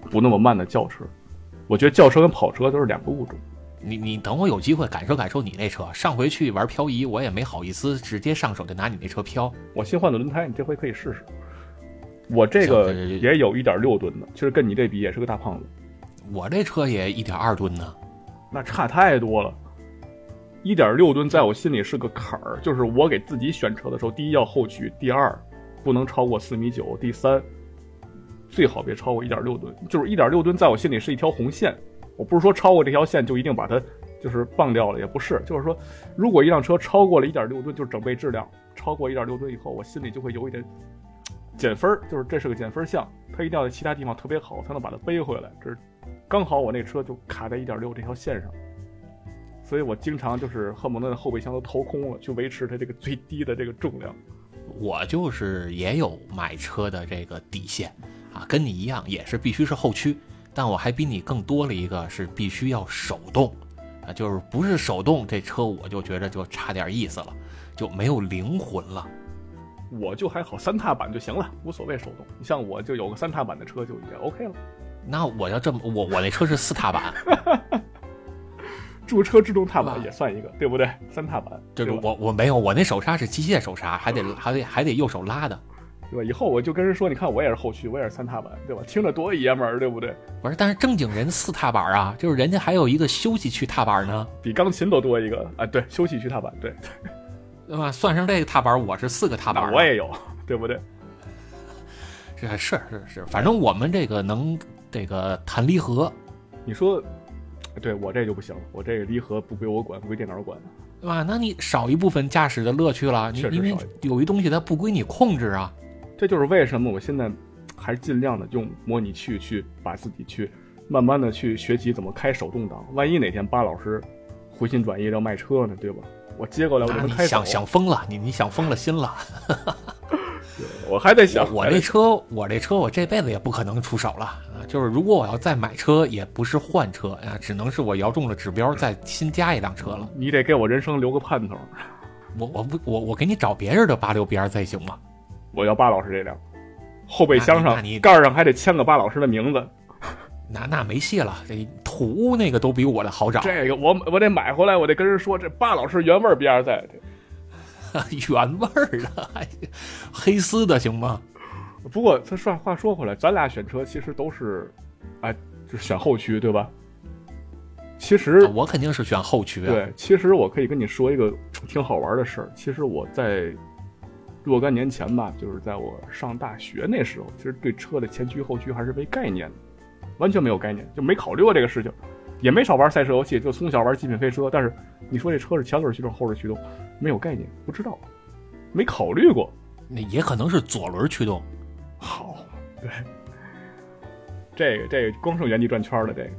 Speaker 2: 不那么慢的轿车。我觉得轿车跟跑车都是两个物种。
Speaker 1: 你你等我有机会感受感受你那车。上回去玩漂移，我也没好意思直接上手就拿你那车漂。
Speaker 2: 我新换的轮胎，你这回可以试试。我这个也有一点六吨的，其实跟你这比也是个大胖子。
Speaker 1: 我这车也一点二吨呢，
Speaker 2: 那差太多了。一点六吨在我心里是个坎儿，就是我给自己选车的时候，第一要后驱，第二。不能超过四米九，第三，最好别超过一点六吨。就是一点六吨，在我心里是一条红线。我不是说超过这条线就一定把它就是放掉了，也不是。就是说，如果一辆车超过了一点六吨，就是整备质量超过一点六吨以后，我心里就会有一点减分儿就是这是个减分项。它一定要在其他地方特别好，才能把它背回来。这是刚好我那车就卡在一点六这条线上，所以我经常就是恨不得后备箱都掏空了，去维持它这个最低的这个重量。
Speaker 1: 我就是也有买车的这个底线，啊，跟你一样也是必须是后驱，但我还比你更多了一个是必须要手动，啊，就是不是手动这车我就觉得就差点意思了，就没有灵魂了。
Speaker 2: 我就还好，三踏板就行了，无所谓手动。你像我就有个三踏板的车就也 OK 了。
Speaker 1: 那我要这么，我我那车是四踏板。
Speaker 2: 驻车制动踏板也算一个，对不对？三踏板，
Speaker 1: 就是我我没有，我那手刹是机械手刹，还得还得还得右手拉的，
Speaker 2: 对吧？以后我就跟人说，你看我也是后驱，我也是三踏板，对吧？听着多爷们儿，对不对？
Speaker 1: 不是，但是正经人四踏板啊，就是人家还有一个休息区踏板呢，
Speaker 2: 比钢琴都多一个啊。对，休息区踏板，对，
Speaker 1: 对吧？算上这个踏板，我是四个踏板，
Speaker 2: 我也有，对不对？
Speaker 1: 是是是是，反正我们这个能这个弹离合，
Speaker 2: 你说。对我这就不行，我这个离合不归我管，归电脑管，
Speaker 1: 对吧？那你少一部分驾驶的乐趣了，你因为有一东西它不归你控制啊。
Speaker 2: 这就是为什么我现在还是尽量的用模拟器去把自己去慢慢的去学习怎么开手动挡。万一哪天巴老师回心转意要卖车呢，对吧？我接过来我开。
Speaker 1: 想想疯了，你你想疯了心了。
Speaker 2: 我还在想，
Speaker 1: 我这车，我这车，我这辈子也不可能出手了啊！就是如果我要再买车，也不是换车呀，只能是我摇中了指标，再新加一辆车了。
Speaker 2: 你得给我人生留个盼头。
Speaker 1: 我我不我我给你找别人的八六 B R Z 行吗？
Speaker 2: 我要巴老师这辆，后备箱上盖上还得签个巴老师的名字。
Speaker 1: 那那没戏了，这土屋那个都比我的好找。
Speaker 2: 这个我我得买回来，我得跟人说，这巴老师原味 B R Z。
Speaker 1: 原味儿的，黑丝的行吗？
Speaker 2: 不过，他说话说回来，咱俩选车其实都是，哎，就是选后驱，对吧？其实
Speaker 1: 我肯定是选后驱。
Speaker 2: 对，其实我可以跟你说一个 挺好玩的事儿。其实我在若干年前吧，就是在我上大学那时候，其实对车的前驱后驱还是没概念的，完全没有概念，就没考虑过这个事情，也没少玩赛车游戏，就从小玩极品飞车。但是你说这车是前轮驱动、后轮驱动？没有概念，不知道，没考虑过。
Speaker 1: 那也可能是左轮驱动。
Speaker 2: 好，对，这个这个光剩原地转圈了。这个，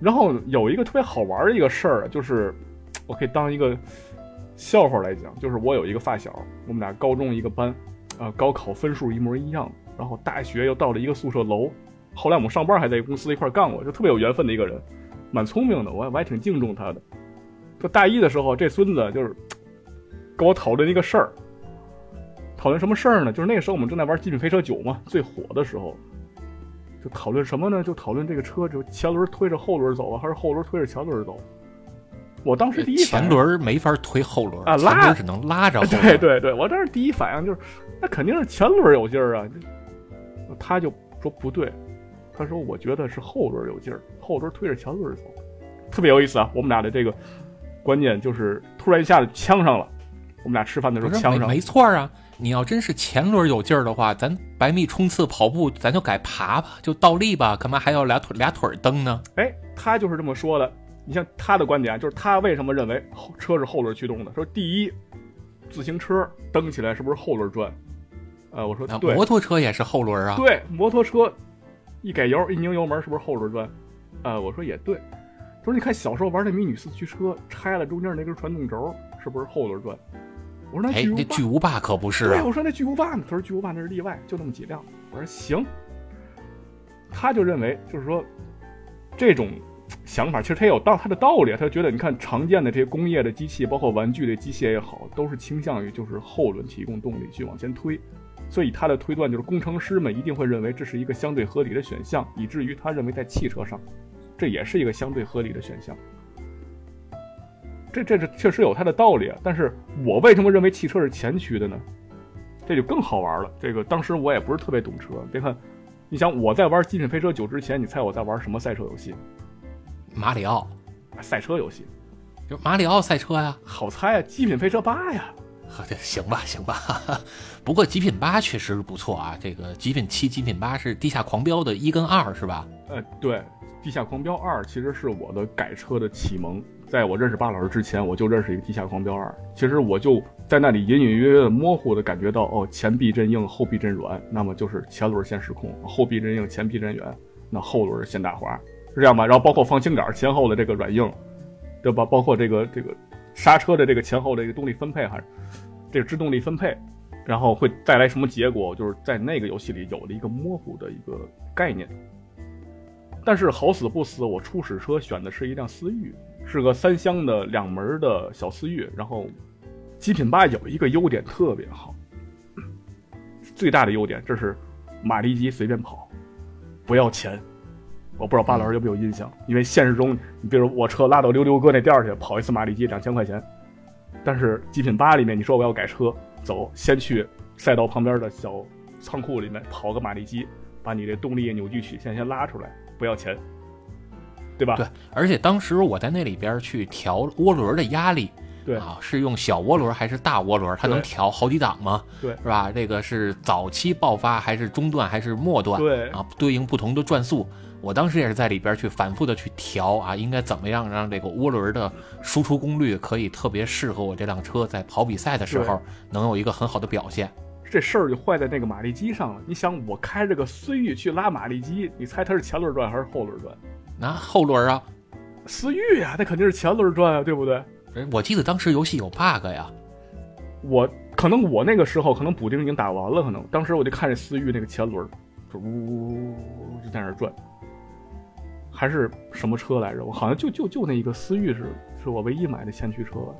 Speaker 2: 然后有一个特别好玩的一个事儿，就是我可以当一个笑话来讲，就是我有一个发小，我们俩高中一个班，呃，高考分数一模一样，然后大学又到了一个宿舍楼，后来我们上班还在公司一块干过，就特别有缘分的一个人，蛮聪明的，我我还挺敬重他的。就大一的时候，这孙子就是 跟我讨论一个事儿，讨论什么事儿呢？就是那个时候我们正在玩《极品飞车九》嘛，最火的时候，就讨论什么呢？就讨论这个车，就前轮推着后轮走啊，还是后轮推着前轮走？我当时第一反应前
Speaker 1: 轮没法推后轮
Speaker 2: 啊拉
Speaker 1: 轮只能拉着后轮。
Speaker 2: 对对对，我当时第一反应就是，那肯定是前轮有劲儿啊。他就说不对，他说我觉得是后轮有劲儿，后轮推着前轮走，特别有意思啊。我们俩的这个观念就是突然一下子呛上了。我们俩吃饭的时候呛上了
Speaker 1: 没没错啊！你要真是前轮有劲儿的话，咱百米冲刺跑步咱就改爬吧，就倒立吧，干嘛还要俩腿俩腿儿蹬呢？
Speaker 2: 哎，他就是这么说的。你像他的观点啊，就是他为什么认为后车是后轮驱动的？说第一，自行车蹬起来是不是后轮转？呃，我说
Speaker 1: 啊，
Speaker 2: 对，
Speaker 1: 摩托车也是后轮啊。
Speaker 2: 对，摩托车一改油一拧油门，是不是后轮转？呃、我说也对。他说你看小时候玩那迷你四驱车，拆了中间那根传动轴，是不是后轮转？我说那
Speaker 1: 哎，
Speaker 2: 巨无霸，
Speaker 1: 那巨无霸可不是
Speaker 2: 对，
Speaker 1: 啊！
Speaker 2: 我说那巨无霸呢？他说巨无霸那是例外，就那么几辆。我说行。他就认为就是说这种想法其实他也有道他的道理啊，他就觉得你看常见的这些工业的机器，包括玩具的机械也好，都是倾向于就是后轮提供动力去往前推。所以他的推断就是工程师们一定会认为这是一个相对合理的选项，以至于他认为在汽车上，这也是一个相对合理的选项。这这是确实有它的道理啊，但是我为什么认为汽车是前驱的呢？这就更好玩了。这个当时我也不是特别懂车，别看，你想我在玩《极品飞车九》之前，你猜我在玩什么赛车游戏？
Speaker 1: 马里奥，
Speaker 2: 赛车游戏，
Speaker 1: 就马里奥赛车呀。
Speaker 2: 好猜啊，《极品飞车八》呀。
Speaker 1: 好的，行吧，行吧。哈哈。不过极品八确实是不错啊，这个极品七、极品八是地下狂飙的一跟二是吧？
Speaker 2: 呃，对，《地下狂飙二》其实是我的改车的启蒙。在我认识巴老师之前，我就认识一个《地下狂飙二》。其实我就在那里隐隐约约的模糊的感觉到，哦，前避震硬，后避震软，那么就是前轮先失控；后避震硬，前避震软，那后轮先打滑，是这样吧？然后包括放轻杆前后的这个软硬，对吧？包括这个这个刹车的这个前后的这个动力分配，还是这个制动力分配，然后会带来什么结果？就是在那个游戏里有了一个模糊的一个概念。但是好死不死，我初始车选的是一辆思域，是个三厢的两门的小思域。然后，极品八有一个优点特别好，最大的优点这是马力机随便跑，不要钱。我不知道巴老师有没有印象，因为现实中，你比如我车拉到溜溜哥那店儿去跑一次马力机两千块钱，但是极品八里面你说我要改车，走先去赛道旁边的小仓库里面跑个马力机，把你的动力扭矩曲线先拉出来，不要钱，对吧？
Speaker 1: 对，而且当时我在那里边去调涡轮的压力，
Speaker 2: 对
Speaker 1: 啊，是用小涡轮还是大涡轮？它能调好几档吗？
Speaker 2: 对
Speaker 1: 是吧？这个是早期爆发还是中段还是末段？
Speaker 2: 对
Speaker 1: 啊，对应不同的转速。我当时也是在里边去反复的去调啊，应该怎么样让这个涡轮的输出功率可以特别适合我这辆车在跑比赛的时候能有一个很好的表现。
Speaker 2: 这事儿就坏在那个马力机上了。你想，我开着个思域去拉马力机，你猜它是前轮转还是后轮转？
Speaker 1: 那后轮啊，
Speaker 2: 思域呀，那肯定是前轮转啊，对不对？
Speaker 1: 哎我记得当时游戏有 bug 呀，
Speaker 2: 我可能我那个时候可能补丁已经打完了，可能当时我就看着思域那个前轮，就呜呜呜呜就在那转，还是什么车来着？我好像就就就那一个思域是是我唯一买的前驱车吧。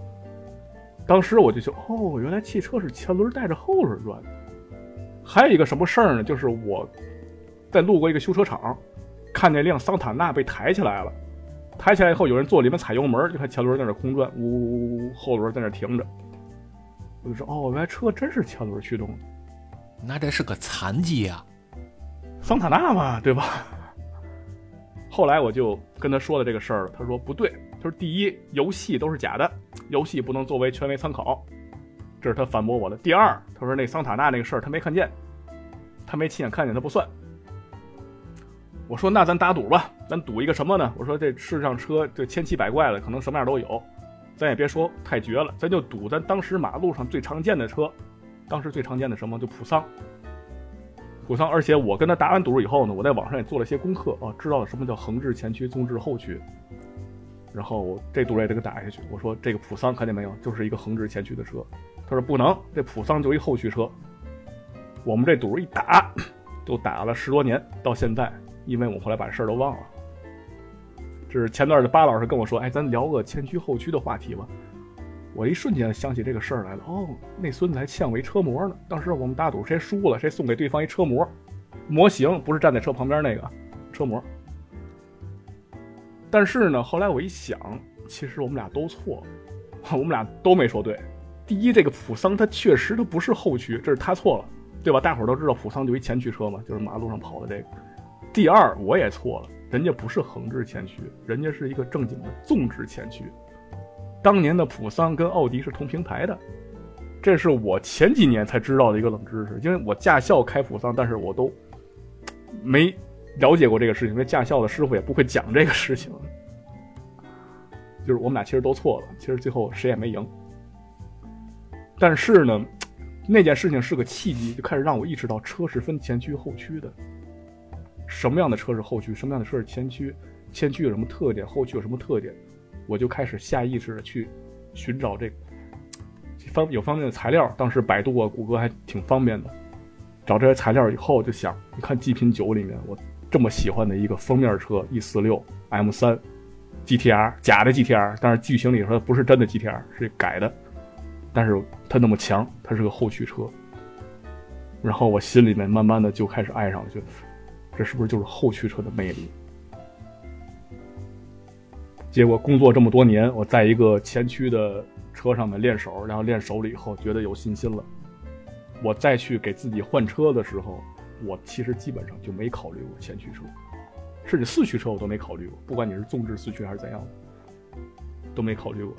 Speaker 2: 当时我就觉得，哦，原来汽车是前轮带着后轮转的。还有一个什么事儿呢？就是我在路过一个修车厂，看那辆桑塔纳被抬起来了。抬起来以后，有人坐里面踩油门，就看前轮在那空转，呜呜呜呜，后轮在那停着。我就说，哦，原来车真是前轮驱动的，
Speaker 1: 那这是个残疾呀、
Speaker 2: 桑塔纳嘛，对吧？后来我就跟他说了这个事儿了，他说不对，他说第一，游戏都是假的，游戏不能作为权威参考，这是他反驳我的。第二，他说那桑塔纳那个事儿他没看见，他没亲眼看见，他不算。我说那咱打赌吧，咱赌一个什么呢？我说这世上车这千奇百怪的，可能什么样都有，咱也别说太绝了，咱就赌咱当时马路上最常见的车，当时最常见的什么就普桑。普桑，而且我跟他打完赌以后呢，我在网上也做了一些功课啊，知道了什么叫横置前驱、纵置后驱。然后这赌也得给打下去。我说这个普桑看见没有，就是一个横置前驱的车。他说不能，这普桑就一后驱车。我们这赌一打，就打了十多年，到现在因为我后来把事儿都忘了。这是前段的巴老师跟我说：“哎，咱聊个前驱后驱的话题吧。”我一瞬间想起这个事儿来了。哦，那孙子还欠我一车模呢。当时我们打赌谁输了，谁送给对方一车模，模型不是站在车旁边那个车模。但是呢，后来我一想，其实我们俩都错了，我们俩都没说对。第一，这个普桑它确实它不是后驱，这是他错了，对吧？大伙儿都知道普桑就一前驱车嘛，就是马路上跑的这个。第二，我也错了。人家不是横置前驱，人家是一个正经的纵置前驱。当年的普桑跟奥迪是同平台的，这是我前几年才知道的一个冷知识。因为我驾校开普桑，但是我都没了解过这个事情，因为驾校的师傅也不会讲这个事情。就是我们俩其实都错了，其实最后谁也没赢。但是呢，那件事情是个契机，就开始让我意识到车是分前驱后驱的。什么样的车是后驱，什么样的车是前驱？前驱有什么特点？后驱有什么特点？我就开始下意识的去寻找这方有方面的材料。当时百度啊、谷歌还挺方便的。找这些材料以后，就想，你看 G 品九里面，我这么喜欢的一个封面车 E 四六 M 三 GTR，假的 GTR，但是剧情里说不是真的 GTR，是改的。但是它那么强，它是个后驱车。然后我心里面慢慢的就开始爱上了，就。这是不是就是后驱车的魅力？结果工作这么多年，我在一个前驱的车上面练手，然后练熟了以后，觉得有信心了。我再去给自己换车的时候，我其实基本上就没考虑过前驱车，甚至四驱车我都没考虑过。不管你是纵置四驱还是怎样的，都没考虑过。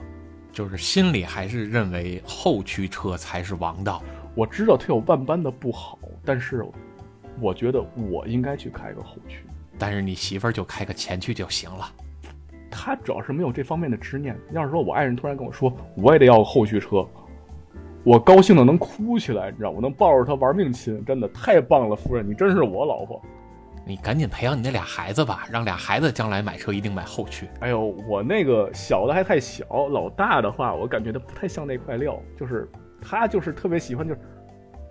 Speaker 1: 就是心里还是认为后驱车才是王道。
Speaker 2: 我知道它有万般的不好，但是。我觉得我应该去开个后驱，
Speaker 1: 但是你媳妇儿就开个前驱就行了。
Speaker 2: 她主要是没有这方面的执念。要是说我爱人突然跟我说我也得要个后驱车，我高兴的能哭起来，你知道我能抱着她玩命亲，真的太棒了，夫人，你真是我老婆。
Speaker 1: 你赶紧培养你那俩孩子吧，让俩孩子将来买车一定买后驱。
Speaker 2: 哎呦，我那个小的还太小，老大的话我感觉他不太像那块料，就是他就是特别喜欢就是。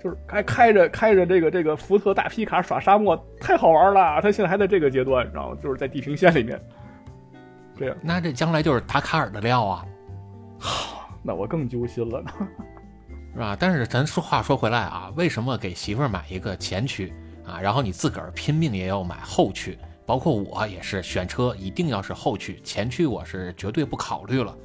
Speaker 2: 就是还开着开着这个这个福特大皮卡耍沙漠，太好玩了。他现在还在这个阶段，你知道吗？就是在地平线里面。这样，
Speaker 1: 那这将来就是达卡尔的料啊。
Speaker 2: 那我更揪心了呢，
Speaker 1: 是吧？但是咱说话说回来啊，为什么给媳妇儿买一个前驱啊？然后你自个儿拼命也要买后驱？包括我也是，选车一定要是后驱，前驱我是绝对不考虑了。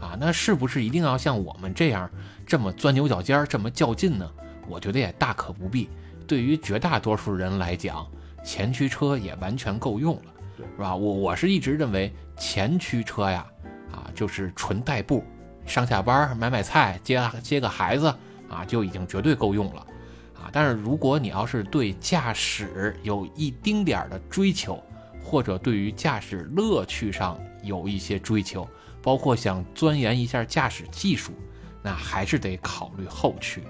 Speaker 1: 啊，那是不是一定要像我们这样这么钻牛角尖儿，这么较劲呢？我觉得也大可不必。对于绝大多数人来讲，前驱车也完全够用了，是吧？我我是一直认为前驱车呀，啊，就是纯代步，上下班买买菜、接接个孩子啊，就已经绝对够用了，啊。但是如果你要是对驾驶有一丁点儿的追求，或者对于驾驶乐趣上有一些追求，包括想钻研一下驾驶技术，那还是得考虑后驱。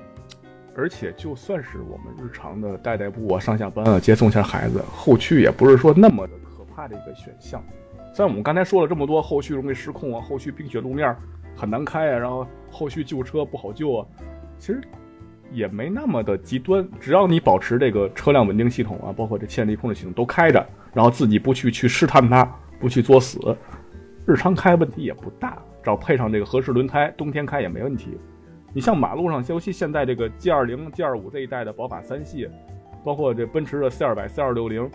Speaker 2: 而且就算是我们日常的代代步啊、上下班啊、接送一下孩子，后驱也不是说那么的可怕的一个选项。虽然我们刚才说了这么多，后续容易失控啊，后续冰雪路面很难开啊，然后后续救车不好救啊，其实也没那么的极端。只要你保持这个车辆稳定系统啊，包括这牵力控制系统都开着，然后自己不去去试探它，不去作死，日常开问题也不大。只要配上这个合适轮胎，冬天开也没问题。你像马路上，尤其现在这个 G 二零、G 二五这一代的宝马三系，包括这奔驰的 C 二百、C 二六零，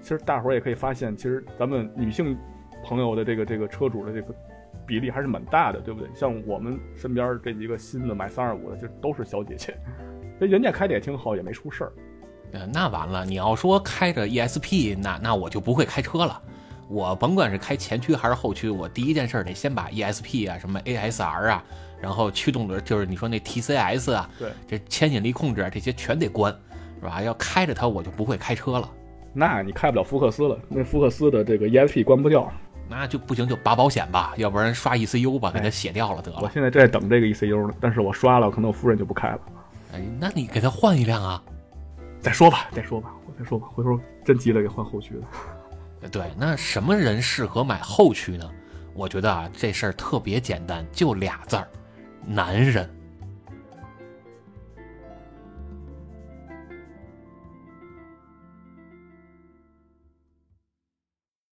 Speaker 2: 其实大伙儿也可以发现，其实咱们女性朋友的这个这个车主的这个比例还是蛮大的，对不对？像我们身边这几个新的买三二五的，就都是小姐姐，那人家开的也挺好，也没出事儿。
Speaker 1: 呃，那完了，你要说开着 ESP，那那我就不会开车了。我甭管是开前驱还是后驱，我第一件事得先把 ESP 啊、什么 ASR 啊。然后驱动轮就是你说那 TCS
Speaker 2: 啊，对，
Speaker 1: 这牵引力控制啊，这些全得关，是吧？要开着它，我就不会开车了。
Speaker 2: 那你开不了福克斯了，那福克斯的这个 ESP 关不掉，
Speaker 1: 那就不行，就拔保险吧，要不然刷 ECU 吧，给它写掉了得了。
Speaker 2: 我现在在等这个 ECU 呢，但是我刷了，可能我夫人就不开了。
Speaker 1: 哎，那你给他换一辆啊？
Speaker 2: 再说吧，再说吧，我再说吧，回头真急了给换后驱
Speaker 1: 的。对，那什么人适合买后驱呢？我觉得啊，这事儿特别简单，就俩字儿。男人。